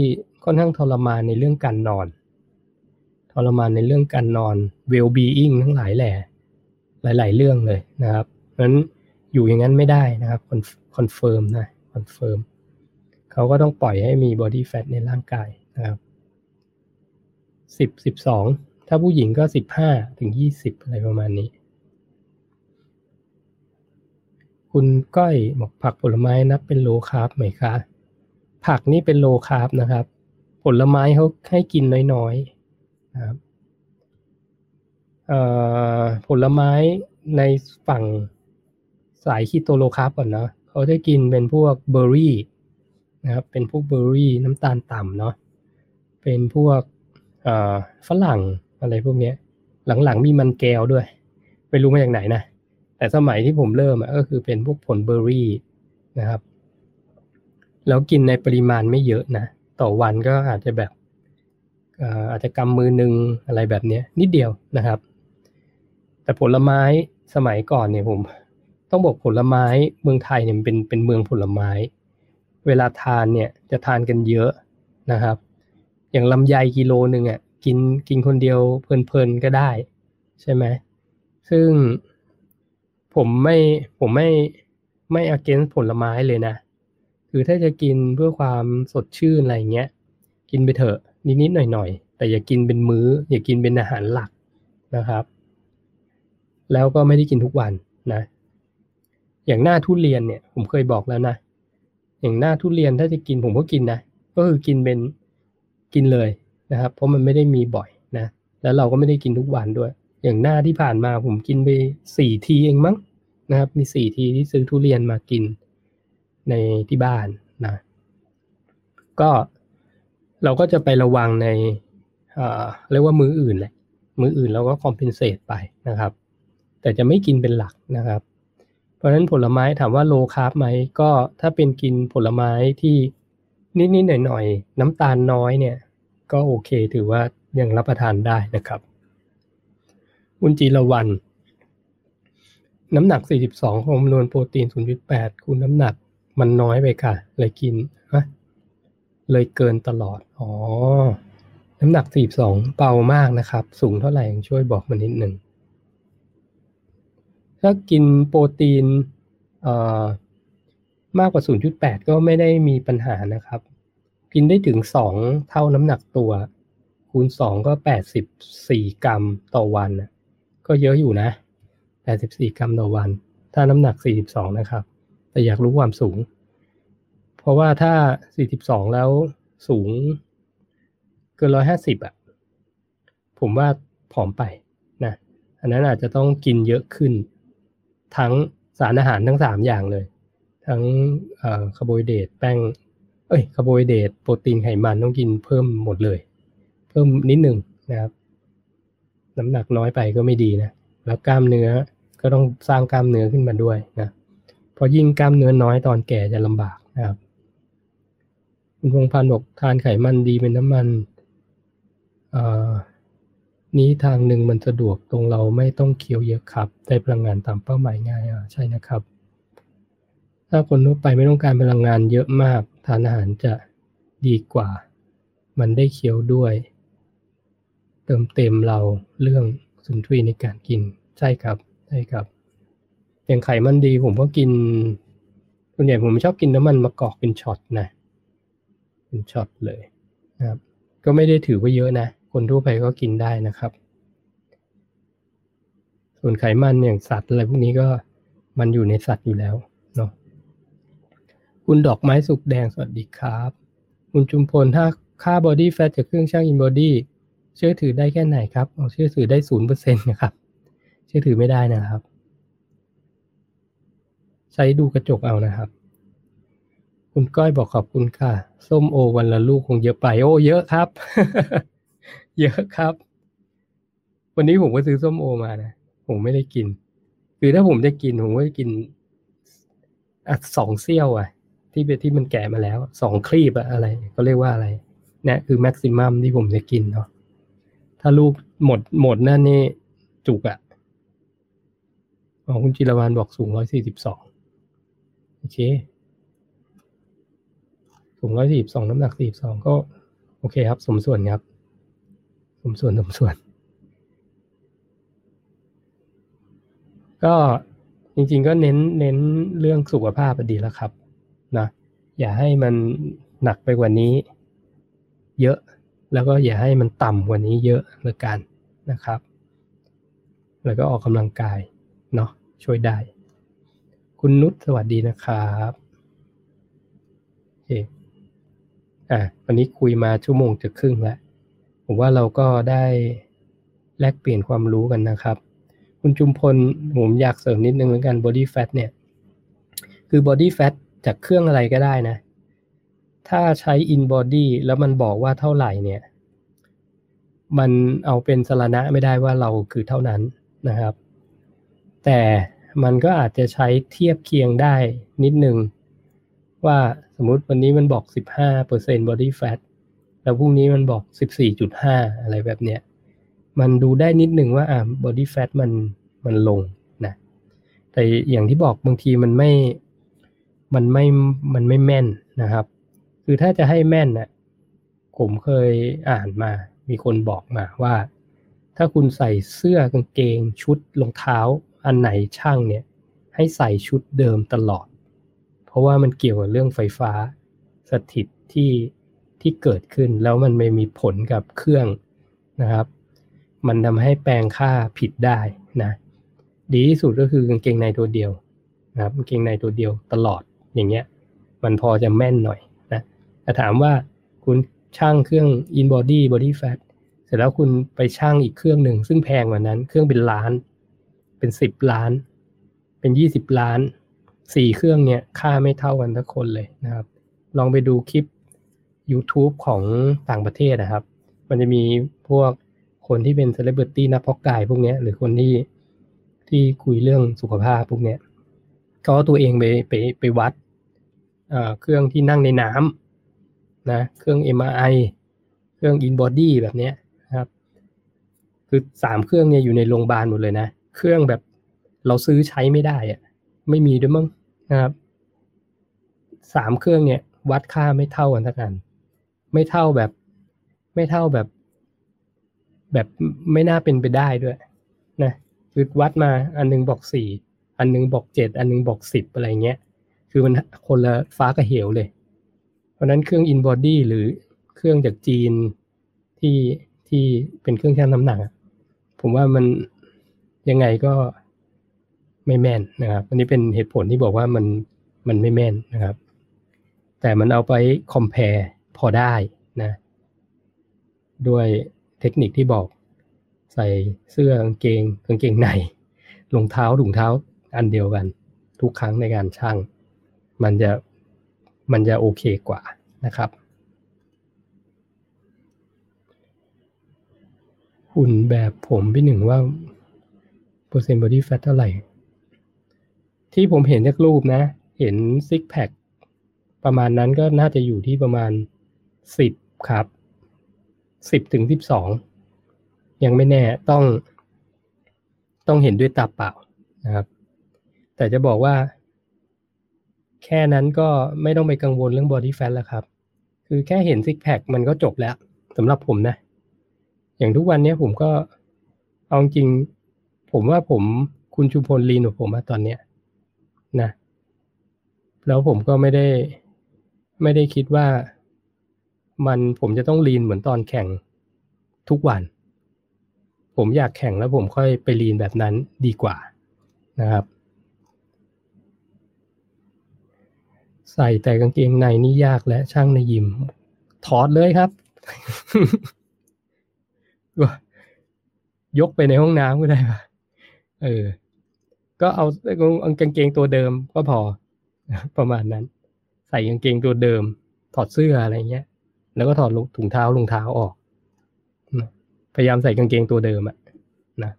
ค่อนข้างทรมานในเรื่องการนอน ทรมานในเรื่องการนอน well being ทั้งหลายแหล่หลาย ๆ เรื่องเลยนะครับนั้นอยู่อย่างนั้นไม่ได้นะครับ confirm นะ confirm เขาก็ต้องปล่อยให้มี body fat ในร่างกายนะครับสิบสิบสองถ้าผู้หญิงก็สิบห้าถึงยี่สิบอะไรประมาณนี้ คุณก้อยบอกผักผลไม้นับเป็น low carb ไหมคะ ผักนี่เป็น low carb นะครับ ผลไม้เขาให้กินน้อยๆนะครับผลไม้ในฝั่งสาย keto low carb ก่อนเนาะเขาจะกินเป็นพวกเบอร์รี่ นะครับเป็นพวกเบอร์รี่น้ำตาลต่ำเนาะเป็นพวกฝรั่งอะไรพวกนี้หลังๆมีมันแก้วด้วยไม่รู้มาจากไหนนะแต่สมัยที่ผมเริ่มก็คือเป็นพวกผลเบอร์รี่นะครับ แล้วกินในปริมาณไม่เยอะนะต่อวันก็อาจจะแบบอาจจะกำมือหนึ่งอะไรแบบนี้นิดเดียวนะครับ แต่ผลไม้สมัยก่อนเนี่ยผม ต้องบอกผลไม้เมืองไทยเนี่ยเป็นเป็นเมืองผลไม้ เวลาทานเนี่ยจะทานกันเยอะนะครับ อย่างลำไยกิโลหนึ่งอะกินกินคนเดียวเพลินๆก็ได้ ใช่ไหมซึ่งผมไม่ผมไม่ไม่ against ผลไม้เลยนะ คือถ้าจะกินเพื่อความสดชื่นอะไรเงี้ย กินไปเถอะนิดๆหน่อยๆ แต่อย่ากินเป็นมือ้อ อย่ากินเป็นอาหารหลักนะครับ แล้วก็ไม่ได้กินทุกวันนะ อย่างหน้าทุเรียนเนี่ย ผมเคยบอกแล้วนะ อย่างหน้าทุเรียนถ้าจะกินผมก็กินนะ ก็คือกินเป็นกินเลยนะครับ เพราะมันไม่ได้มีบ่อยนะ แล้วเราก็ไม่ได้กินทุกวันด้วย อย่างหน้าที่ผ่านมาผมกินไปสี่ทีเองมั้งนะครับ มีสี่ทีที่ซื้อทุเรียนมากินในที่บ้านนะ ก็เราก็จะไประวังในเรียกว่ามืออื่นแหละ มืออื่นเราก็คอมเพนเซตไปนะครับ แต่จะไม่กินเป็นหลักนะครับ ราะฉะนั้นผลไม้ถามว่าโลคาร์บไหมก็ถ้าเป็นกินผลไม้ที่นิดๆหน่อยๆน้ำตาลน้อยเนี่ย ก็โอเคถือว่ายังรับประทานได้นะครับอุนจีละวัน น้ำหนัก 42ของจำนวนโปรตีน 0.8คูณน้ำหนักมันน้อยไปค่ะ เลยกินฮะเลยเกินตลอด อ๋อ น้ำหนัก 42 เบามากนะครับ สูงเท่าไหร่ช่วยบอกมานิดหนึ่ง ถ้ากินโปรตีนมากกว่า 0.8 ก็ไม่ได้มีปัญหานะครับ กินได้ถึง 2 เท่าน้ำหนักตัว คูณ 2 ก็ 84 กรัมต่อวัน ก็เยอะอยู่นะ 84 กรัมต่อวัน ถ้าน้ำหนัก 42 นะครับ แต่อยากรู้ความสูง เพราะว่าถ้า 42 แล้วสูงเกิน 150 อะ ผมว่าผอมไปนะ อันนั้นอาจจะต้องกินเยอะขึ้น ทั้งสารอาหารทั้ง3อย่างเลย ทั้งคาร์โบไฮเดรตแป้ง เอ้ยคาร์โบไฮเดรตโปรตีนไขมันต้องกินเพิ่มหมดเลย เพิ่มนิดหนึ่งนะครับ น้ำหนักน้อยไปก็ไม่ดีนะ แล้วกล้ามเนื้อก็ต้องสร้างกล้ามเนื้อขึ้นมาด้วยนะเพราะยิ่งกล้ามเนื้อน้อยตอนแก่จะลำบากนะครับคุณพงพันธ์บอกทานไขมันดีเป็นน้ำมัน นี้ทางหนึ่งมันสะดวกตรงเราไม่ต้องเคี้ยวเยอะครับได้พลังงานตามเป้าหมายง่ายอะใช่นะครับ ถ้าคนทั่วไปไม่ต้องการพลังงานเยอะมาก ทานอาหารจะดีกว่า มันได้เคี้ยวด้วย เติมเต็มเราเรื่องสุนทรีในการกินใช่ครับใช่ครับอย่างไขมันดีผมก็กินส่วนใหญ่ผมชอบกินน้ำมันมะกอกเป็นช็อตนะ เป็นช็อตเลยนะครับ ก็ไม่ได้ถือว่าเยอะนะ คนทั่วไปก็กินได้นะครับ ส่วนไขมันอย่างสัตว์อะไรพวกนี้ก็มันอยู่ในสัตว์อยู่แล้วเนาะคุณดอกไม้สุกแดงสวัสดีครับ คุณจุมพลถ้าค่า body fat จากเครื่องชั่ง InBody เชื่อถือได้แค่ไหนครับเชื่อถือได้ศูนย์เปอร์เซ็นต์นะครับ เชื่อถือไม่ได้นะครับ ใช้ดูกระจกเอานะครับ คุณก้อยบอกขอบคุณค่ะ ส้มโอวันละลูกคงเยอะไป โอ้เยอะครับ เยอะครับ วันนี้ผมก็ซื้อส้มโอมานะ ผมไม่ได้กิน คือถ้าผมได้กิน ผมก็จะกินอะสองเซี่ยวอะ ที่เป็นที่มันแก่มาแล้วสองคลีบอะอะไรก็เรียกว่าอะไรเนี่ยคือแม็กซิมัมที่ผมจะกินเนาะถ้าลูกหมดหมดนั่นนี่จุกอะอ๋อคุณจิรวานบอกสูงร้อยสี่สิบสองโอเคสูงร้อยสี่สิบสองน้ำหนักสี่สิบสองก็ โอเคครับ สมส่วนครับ สมส่วนสมส่วน ก็จริงๆก็เน้นเน้นเรื่องสุขภาพดีแล้วครับนะอย่าให้มันหนักไปกว่านี้ เยอะแล้วก็อย่าให้มันต่ำกว่านี้เยอะเลยกันนะครับ แล้วก็ออกกำลังกายเนาะช่วยได้ คุณนุชสวัสดีนะครับโอเคอะวันนี้คุยมาชั่วโมงจะครึ่งแล้ว ผมว่าเราก็ได้แลกเปลี่ยนความรู้กันนะครับ คุณจุมพลผมอยากเสริมนิดนึงเหมือนกัน body fat เนี่ย คือ body fat จากเครื่องอะไรก็ได้นะ ถ้าใช้ in body แล้วมันบอกว่าเท่าไหร่เนี่ย มันเอาเป็นสารณะไม่ได้ว่าเราคือเท่านั้นนะครับ แต่มันก็อาจจะใช้เทียบเคียงได้นิดนึง ว่าสมมุติวันนี้มันบอก 15% body fat แล้วพรุ่งนี้มันบอก14.5อะไรแบบเนี้ยมันดูได้นิดนึงว่าอ่า body fat มันมันลงนะแต่อย่างที่บอกบางทีมันไม่มันไม่มันไม่แม่นนะครับ คือถ้าจะให้แม่นนะ่ะผมเคยอ่านมา มีคนบอกมาว่า ถ้าคุณใส่เสื้อกางเกงชุดรองเท้าอันไหนช่างเนี่ย ให้ใส่ชุดเดิมตลอด เพราะว่ามันเกี่ยวกับเรื่องไฟฟ้าสถิตที่ ที่เกิดขึ้น แล้วมันไม่มีผลกับเครื่องนะครับ มันทำให้แปลงค่าผิดได้นะดีที่สุดก็คือกางเกงในตัวเดียวนะครับกางเกงในตัวเดียวตลอดอย่างเงี้ย มันพอจะแม่นหน่อยนะแต่ถามว่าคุณช่างเครื่อง in body body fat เสร็จแล้วคุณไปช่างอีกเครื่องหนึ่งซึ่งแพงกว่านั้น เครื่องเป็นล้าน เป็นสิบล้าน เป็นยี่สิบล้านสี่เครื่องเนี่ยค่าไม่เท่ากันทุกคนเลยนะครับ ลองไปดูคลิป YouTube ของต่างประเทศนะครับ มันจะมีพวกคนที่เป็นเซเลบริตี้นักพอกกายพวกนี้หรือคนที่ที่คุยเรื่องสุขภาพพวกนี้ก็ตัวเองไปไปไปวัดเครื่องที่นั่งในน้ำนะ เครื่อง MRI เครื่อง in body แบบนี้นะครับ คือสามเครื่องเนี่ยอยู่ในโรงพยาบาลหมดเลยนะ เครื่องแบบเราซื้อใช้ไม่ได้อะไม่มีด้วยมั้งนะครับสามเครื่องเนี่ย วัดค่าไม่เท่ากันทักกัน ไม่เท่าแบบ ไม่เท่าแบบ แบบไม่น่าเป็นไปได้ด้วย นะคือวัดมาอันนึงบอกสี่อันนึงบอกเจ็ดอันนึงบอกสิบอะไรเงี้ยคือมันคนละฟ้ากับเหวเลย เพราะนั้นเครื่องอินบอดี้หรือเครื่องจากจีนที่ที่เป็นเครื่องชั่งน้ำหนักผมว่ามันยังไงก็ไม่แม่นนะครับอันนี้เป็นเหตุผลที่บอกว่ามันมันไม่แม่นนะครับ แต่มันเอาไปคอมเพล พอได้นะ ด้วยเทคนิคที่บอกใส่เสื้อกางเกงกางเกงในรองเท้าถุงเท้าอันเดียวกัน ทุกครั้งในการช่าง มันจะมันจะโอเคกว่านะครับ หุ่นแบบผมพี่หนึ่งว่าเปอร์เซ็นต์บอดี้แฟทเท่าไหร่ ที่ผมเห็นจากรูปนะ เห็นซิกแพคประมาณนั้นก็น่าจะอยู่ที่ประมาณ สิบครับสิบถึงสิบสองยังไม่แน่ต้องต้องเห็นด้วยตาเปล่านะครับ แต่จะบอกว่า แค่นั้นก็ไม่ต้องไปกังวลเรื่องบอดี้แฟทแล้วครับ คือแค่เห็นซิกแพคมันก็จบแล้วสำหรับผมนะ อย่างทุกวันนี้ผมก็เอาจริง ผมว่าผมคุณชูพลลีนของผมมาตอนเนี้ยนะ แล้วผมก็ไม่ได้ไม่ได้คิดว่า มันผมจะต้องลีนเหมือนตอนแข่งทุกวัน ผมอยากแข่งแล้วผมค่อยไปลีนแบบนั้นดีกว่านะครับ ใส่แต่กางเกงในนี่ยากและช่างในยิม ถอดเลยครับ ยกไปในห้องน้ำก็ได้ปะเออ ก็เอากางเกงตัวเดิมก็พอประมาณนั้น ใส่กางเกงตัวเดิม ถอดเสื้ออะไรเงี้ย แล้วก็ถอดถุงเท้ารองเท้าออก พยายามใส่กางเกงตัวเดิมอะนะ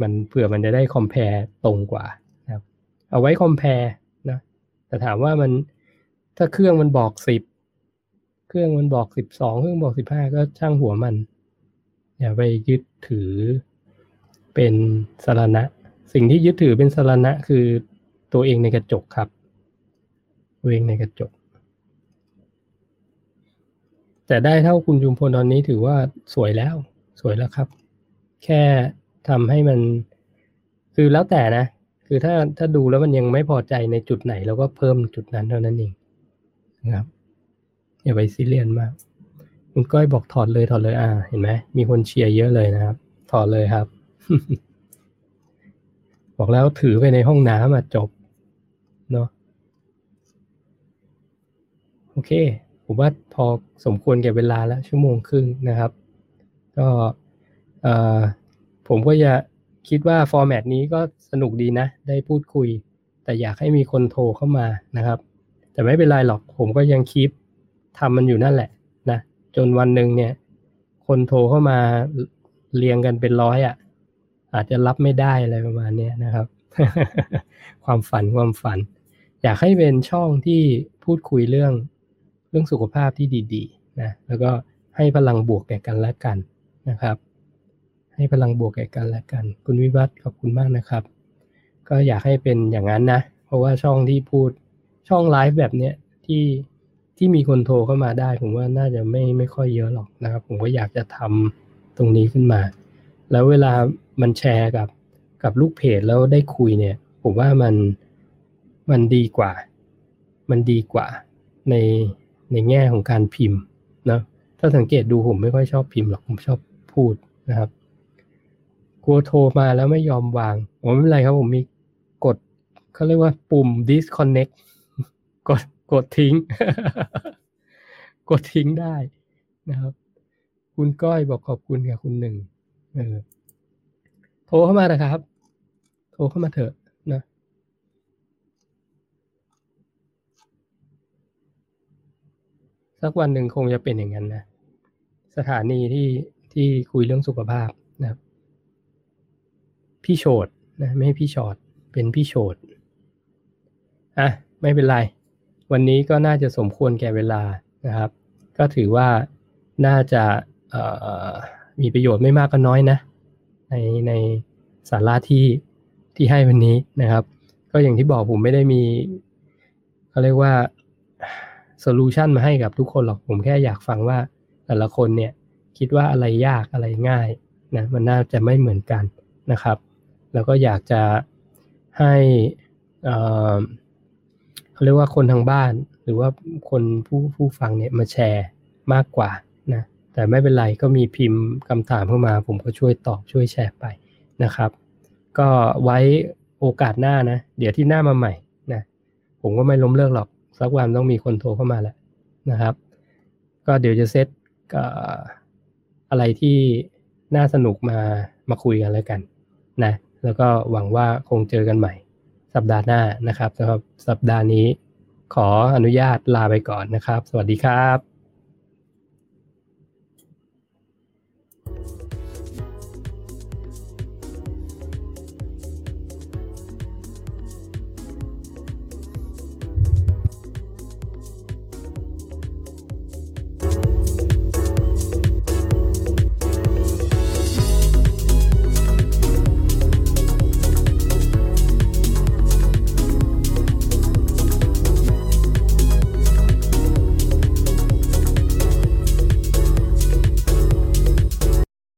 มันเผื่อมันจะได้คอมเพลตรงกว่านะครับ เอาไว้คอมเพลนะ แต่ถามว่ามันถ้าเครื่องมันบอกสิบ เครื่องมันบอกสิบสอง เครื่องบอกสิบห้าก็ช่างหัวมัน อย่าไปยึดถือเป็นสารณะ สิ่งที่ยึดถือเป็นสารณะคือตัวเองในกระจกครับ ตัวเองในกระจก แต่ได้เท่าคุณจุมพลตอนนี้ถือว่าสวยแล้ว สวยแล้วครับ แค่ทำให้มัน คือแล้วแต่นะ คือถ้าถ้าดูแล้วมันยังไม่พอใจในจุดไหนเราก็เพิ่มจุดนั้นเท่านั้นเองนะครับอย่าไปซีเรียสมากคุณก้อยบอกถอดเลยถอดเลยอ่า เห็นไหมมีคนเชียร์เยอะเลยนะครับ ถอดเลยครับ บอกแล้วถือไปในห้องน้ำอะจบเนาะโอเค ผมว่าพอสมควรแก่เวลาแล้วชั่วโมงครึ่งนะครับ ก็ผมก็จะคิดว่าฟอร์แมตนี้ก็สนุกดีนะ ได้พูดคุย แต่อยากให้มีคนโทรเข้ามานะครับ แต่ไม่เป็นไรหรอกผมก็ยังคีปทำมันอยู่นั่นแหละนะจนวันหนึ่งเนี่ย คนโทรเข้ามาเรียงกันเป็นร้อยอะ่ะ อาจจะรับไม่ได้อะไรประมาณนี้นะครับ ความฝันความฝัน อยากให้เป็นช่องที่พูดคุยเรื่อง เรื่องสุขภาพที่ดีๆนะแล้วก็ให้พลังบวกแก่กันและกันนะครับ ให้พลังบวกแก่กันและกัน คุณวิวัฒน์ขอบคุณมากนะครับ ก็อยากให้เป็นอย่างนั้นนะ เพราะว่าช่องที่พูดช่องไลฟ์แบบเนี้ยที่ที่มีคนโทรเข้ามาได้ ผมว่าน่าจะไม่ไม่ค่อยเยอะหรอกนะครับ ผมก็อยากจะทำตรงนี้ขึ้นมา แล้วเวลามันแชร์กับกับลูกเพจแล้วได้คุยเนี่ย ผมว่ามันมันดีกว่า มันดีกว่าใน ในแง่ของการพิมพ์นะถ้าสังเกตดูผมไม่ค่อยชอบพิมพ์หรอกผมชอบพูดนะครับกลัวโทรมาแล้วไม่ยอมวางผมไม่เป็นไรครับผมมีกดเขาเรียกว่าปุ่ม disconnect กดกดทิ้ง กดทิ้งได้นะครับ คุณก้อยบอกขอบคุณกับคุณหนึ่งเออโทรเข้ามานะครับ โทรเข้ามาเถอะนะ สักวันหนึ่งคงจะเป็นอย่างนั้นนะ สถานีที่ที่คุยเรื่องสุขภาพนะครับ พี่โฉดนะไม่พี่ชอดเป็นพี่โฉดอะไม่เป็นไร วันนี้ก็น่าจะสมควรแก่เวลานะครับ ก็ถือว่าน่าจะมีประโยชน์ไม่มากก็น้อยนะ ในในสาระที่ที่ให้วันนี้นะครับ ก็อย่างที่บอกผมไม่ได้มีเขาเรียกว่า โซลูชันมาให้กับทุกคนหรอกผมแค่อยากฟังว่า แต่ละคนเนี่ยคิดว่าอะไรยากอะไรง่ายนะมันน่าจะไม่เหมือนกันนะครับ แล้วก็อยากจะให้เขาเรียกว่าคนทางบ้าน หรือว่าคนผู้ผู้ฟังเนี่ยมาแชร์มากกว่านะแต่ไม่เป็นไรก็มีพิมพ์คำถามเข้ามา ผมก็ช่วยตอบช่วยแชร์ไปนะครับ ก็ไว้โอกาสหน้านะ เดี๋ยวที่หน้ามาใหม่นะผมก็ไม่ล้มเลิกหรอก สักวันต้องมีคนโทรเข้ามาแหละนะครับ ก็เดี๋ยวจะเซตอะไรที่น่าสนุกมามาคุยกันแล้วกันนะแล้วก็หวังว่าคงเจอกันใหม่ สัปดาห์หน้านะครับสำหรับสัปดาห์นี้ขออนุญาตลาไปก่อนนะครับ สวัสดีครับ